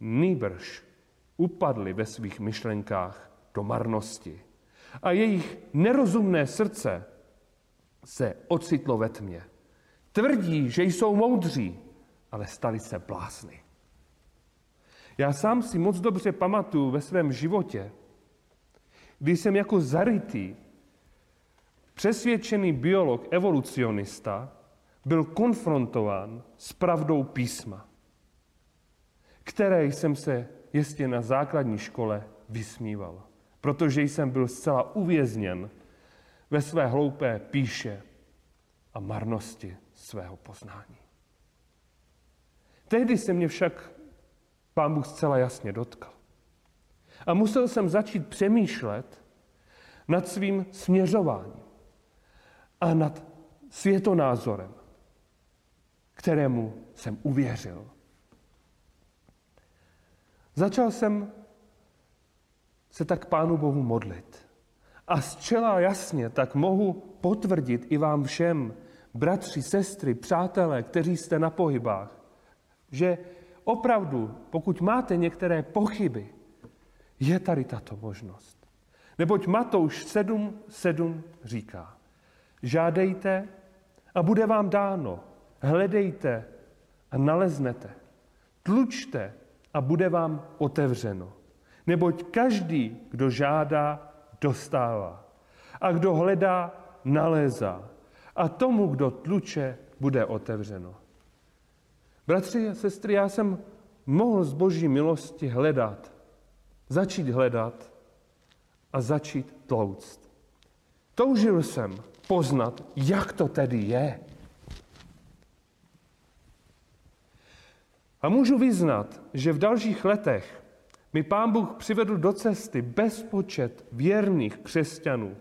Nýbrž upadli ve svých myšlenkách do marnosti. A jejich nerozumné srdce se ocitlo ve tmě. Tvrdí, že jsou moudří, ale stali se blázny. Já sám si moc dobře pamatuju ve svém životě, když jsem jako zarytý, přesvědčený biolog, evolucionista, byl konfrontován s pravdou písma, které jsem se ještě na základní škole vysmíval, protože jsem byl zcela uvězněn ve své hloupé píše a marnosti svého poznání. Tehdy se mě však pán Bůh zcela jasně dotkl. A musel jsem začít přemýšlet nad svým směřováním a nad světonázorem, kterému jsem uvěřil. Začal jsem se tak Pánu Bohu modlit. A zcela jasně tak mohu potvrdit i vám všem, bratři, sestry, přátelé, kteří jste na pohybách, že opravdu, pokud máte některé pochyby, je tady tato možnost. Neboť Matouš 7.7 říká, žádejte a bude vám dáno, hledejte a naleznete, tlučte a bude vám otevřeno. Neboť každý, kdo žádá, dostává. A kdo hledá, nalézá. A tomu, kdo tluče, bude otevřeno. Bratři a sestry, já jsem mohl z boží milosti hledat, začít hledat a začít tlouct. Toužil jsem poznat, jak to tedy je. A můžu vyznat, že v dalších letech mi pán Bůh přivedl do cesty bezpočet věrných křesťanů.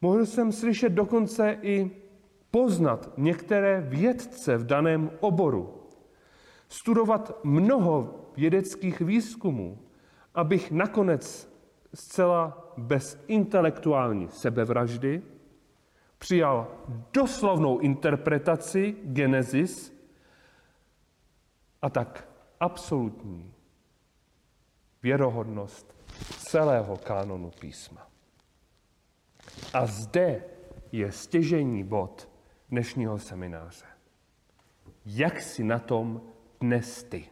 Mohl jsem slyšet dokonce i poznat některé vědce v daném oboru, studovat mnoho vědeckých výzkumů, abych nakonec zcela bez intelektuální sebevraždy přijal doslovnou interpretaci Genesis a tak absolutní věrohodnost celého kánonu písma. A zde je stěžení bod dnešního semináře. Jak si na tom dnes ty?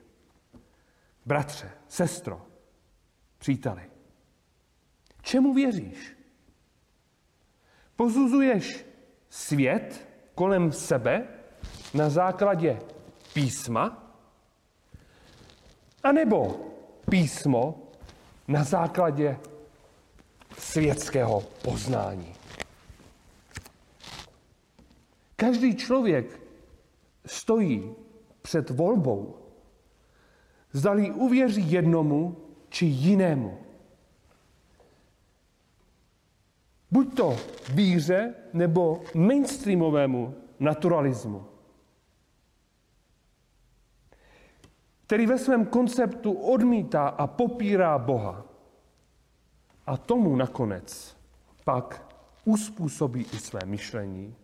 Bratře, sestro, příteli, čemu věříš? Pozuzuješ svět kolem sebe na základě písma? A nebo písmo na základě světského poznání? Každý člověk stojí před volbou, zdali uvěří jednomu či jinému. Buď to víře nebo mainstreamovému naturalismu, který ve svém konceptu odmítá a popírá Boha. A tomu nakonec pak uspůsobí i své myšlení.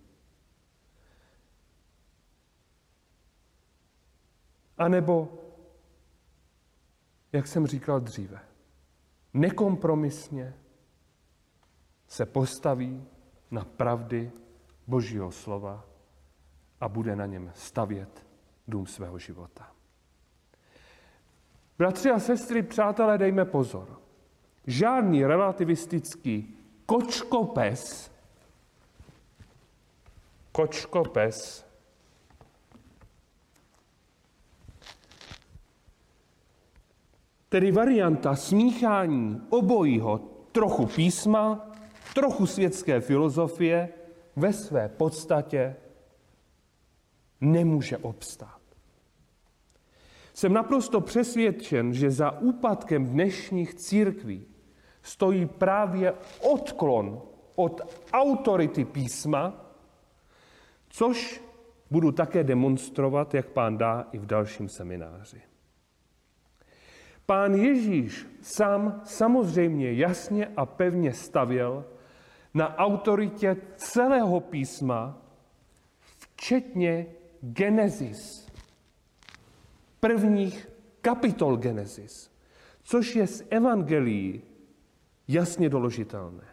A nebo, jak jsem říkal dříve, nekompromisně se postaví na pravdy Božího slova a bude na něm stavět dům svého života. Bratři a sestry, přátelé, dejme pozor. Žádný relativistický kočkopes, kočkopes tedy varianta smíchání obojího trochu písma trochu světské filozofie ve své podstatě nemůže obstát. Jsem naprosto přesvědčen, že za úpadkem dnešních církví stojí právě odklon od autority písma, což budu také demonstrovat, jak pán dá i v dalším semináři. Pán Ježíš sám samozřejmě jasně a pevně stavěl na autoritě celého písma, včetně Genesis, prvních kapitol Genesis, což je z evangelií jasně doložitelné.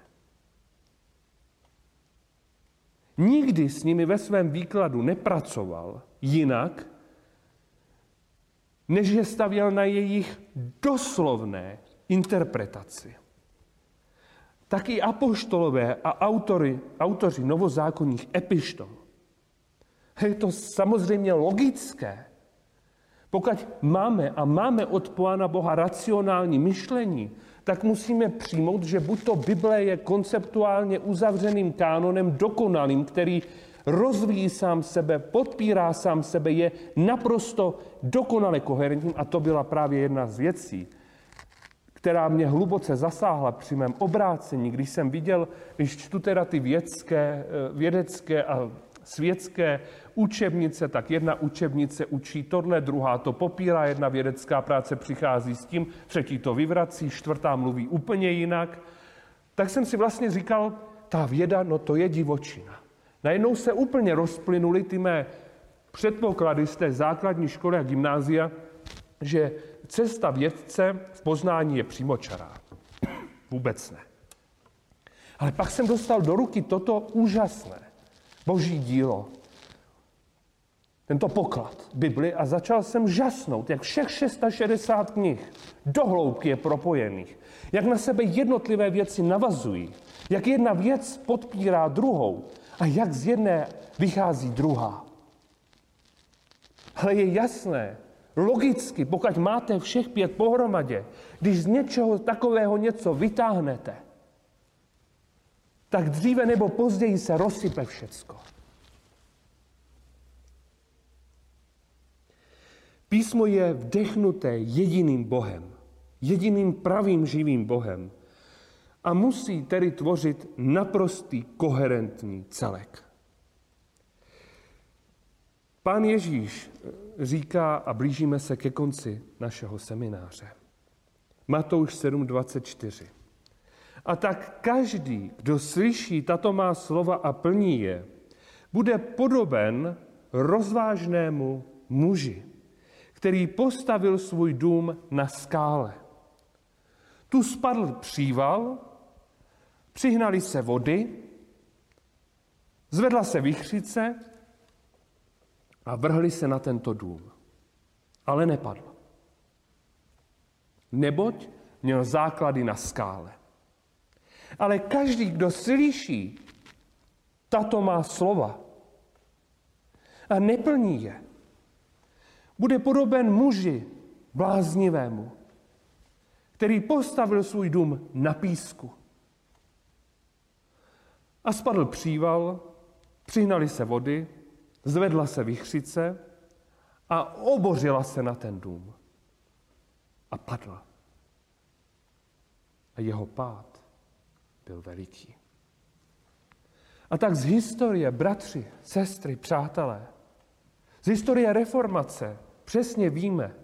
Nikdy s nimi ve svém výkladu nepracoval jinak, než je stavěl na jejich doslovné interpretaci. tak i apoštolové a autory, autoři novozákonních epištol. Je to samozřejmě logické. Pokud máme a máme od Pána Boha racionální myšlení, tak musíme přijmout, že buď to Bible je konceptuálně uzavřeným kánonem dokonalým, který rozvíjí sám sebe, podpírá sám sebe, je naprosto dokonale koherentním a to byla právě jedna z věcí, která mě hluboce zasáhla při mém obrácení, když jsem viděl, když čtu teda ty vědecké, eh, vědecké a světské učebnice, tak jedna učebnice učí tohle, druhá to popírá, jedna vědecká práce přichází s tím, třetí to vyvrací, čtvrtá mluví úplně jinak. Tak jsem si vlastně říkal, ta věda, no to je divočina. Najednou se úplně rozplynuly ty mé předpoklady z té základní školy a gymnázia, že cesta vědce v poznání je přímočará. Vůbec ne. Ale pak jsem dostal do ruky toto úžasné boží dílo, tento poklad Bibli a začal jsem žasnout, jak všech 660 knih dohloubky je propojených, jak na sebe jednotlivé věci navazují, jak jedna věc podpírá druhou a jak z jedné vychází druhá. Ale je jasné, logicky, pokud máte všech pět pohromadě, když z něčeho takového něco vytáhnete, tak dříve nebo později se rozsype všecko. Písmo je vdechnuté jediným Bohem, jediným pravým živým Bohem a musí tedy tvořit naprostý koherentní celek. Pán Ježíš říká, a blížíme se ke konci našeho semináře. Matouš 7.24. A tak každý, kdo slyší tato má slova a plní je, bude podoben rozvážnému muži, který postavil svůj dům na skále. Tu spadl příval, přihnali se vody, zvedla se vychřice a vrhli se na tento dům. Ale nepadl. Neboť měl základy na skále. Ale každý, kdo slyší tato má slova a neplní je, bude podoben muži bláznivému, který postavil svůj dům na písku. A spadl příval, přihnali se vody, zvedla se vychřice a obořila se na ten dům. A padla. A jeho pád byl veliký. A tak z historie, bratři, sestry, přátelé, z historie reformace přesně víme,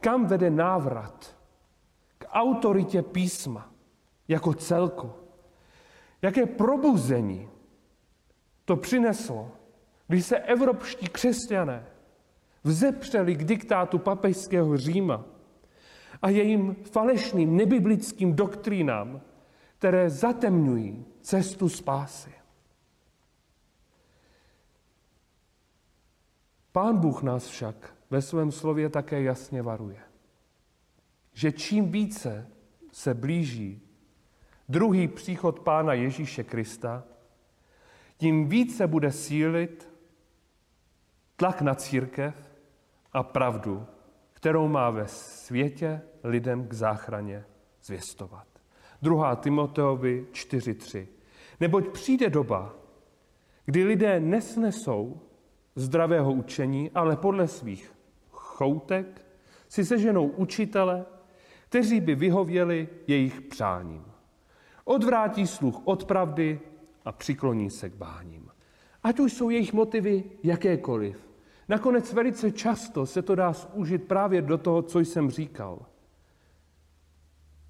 kam vede návrat k autoritě písma jako celku. Jaké probuzení to přineslo, když se evropští křesťané vzepřeli k diktátu papežského Říma a jejím falešným nebiblickým doktrínám, které zatemňují cestu spásy. Pán Bůh nás však ve svém slově také jasně varuje, že čím více se blíží druhý příchod Pána Ježíše Krista, tím více bude sílit tlak na církev a pravdu, kterou má ve světě lidem k záchraně zvěstovat. 2. Timoteovi 4.3. Neboť přijde doba, kdy lidé nesnesou zdravého učení, ale podle svých choutek si seženou učitele, kteří by vyhověli jejich přáním. Odvrátí sluch od pravdy a přikloní se k báním. Ať už jsou jejich motivy jakékoliv. Nakonec velice často se to dá zúžit právě do toho, co jsem říkal.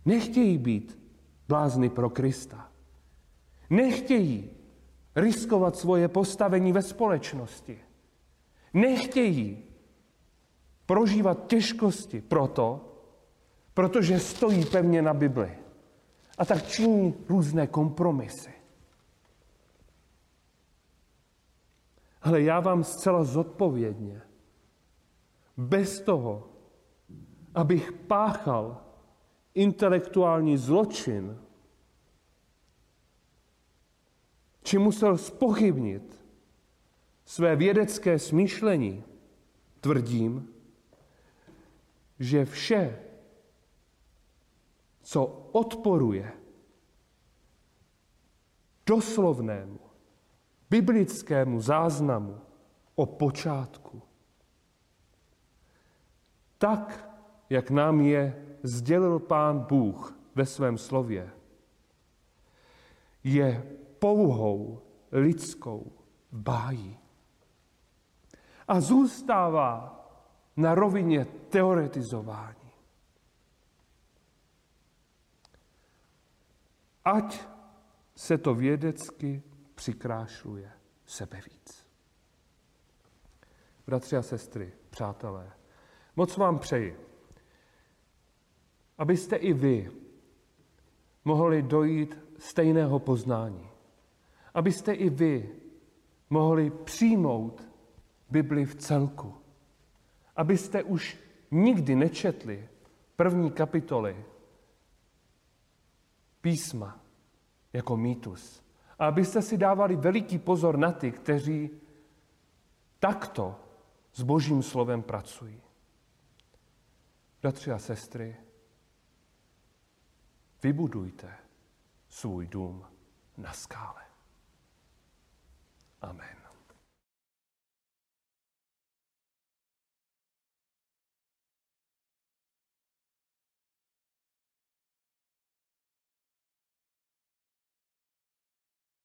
Nechtějí být blázny pro Krista. Nechtějí riskovat svoje postavení ve společnosti. Nechtějí prožívat těžkosti proto, protože stojí pevně na Bibli. A tak činí různé kompromisy. Ale já vám zcela zodpovědně, bez toho, abych páchal intelektuální zločin, či musel spochybnit své vědecké smýšlení, tvrdím, že vše, co odporuje doslovnému biblickému záznamu o počátku, tak, jak nám je sdělil Pán Bůh ve svém slově, je pouhou lidskou bájí. A zůstává na rovině teoretizování. Ať se to vědecky přikrášluje sebe víc. Bratři a sestry, přátelé, moc vám přeji, abyste i vy mohli dojít stejného poznání. Abyste i vy mohli přijmout Bibli v celku. Abyste už nikdy nečetli první kapitoly písma jako mýtus. A abyste si dávali veliký pozor na ty, kteří takto s Božím slovem pracují. Bratři a sestry, vybudujte svůj dům na skále. Amen.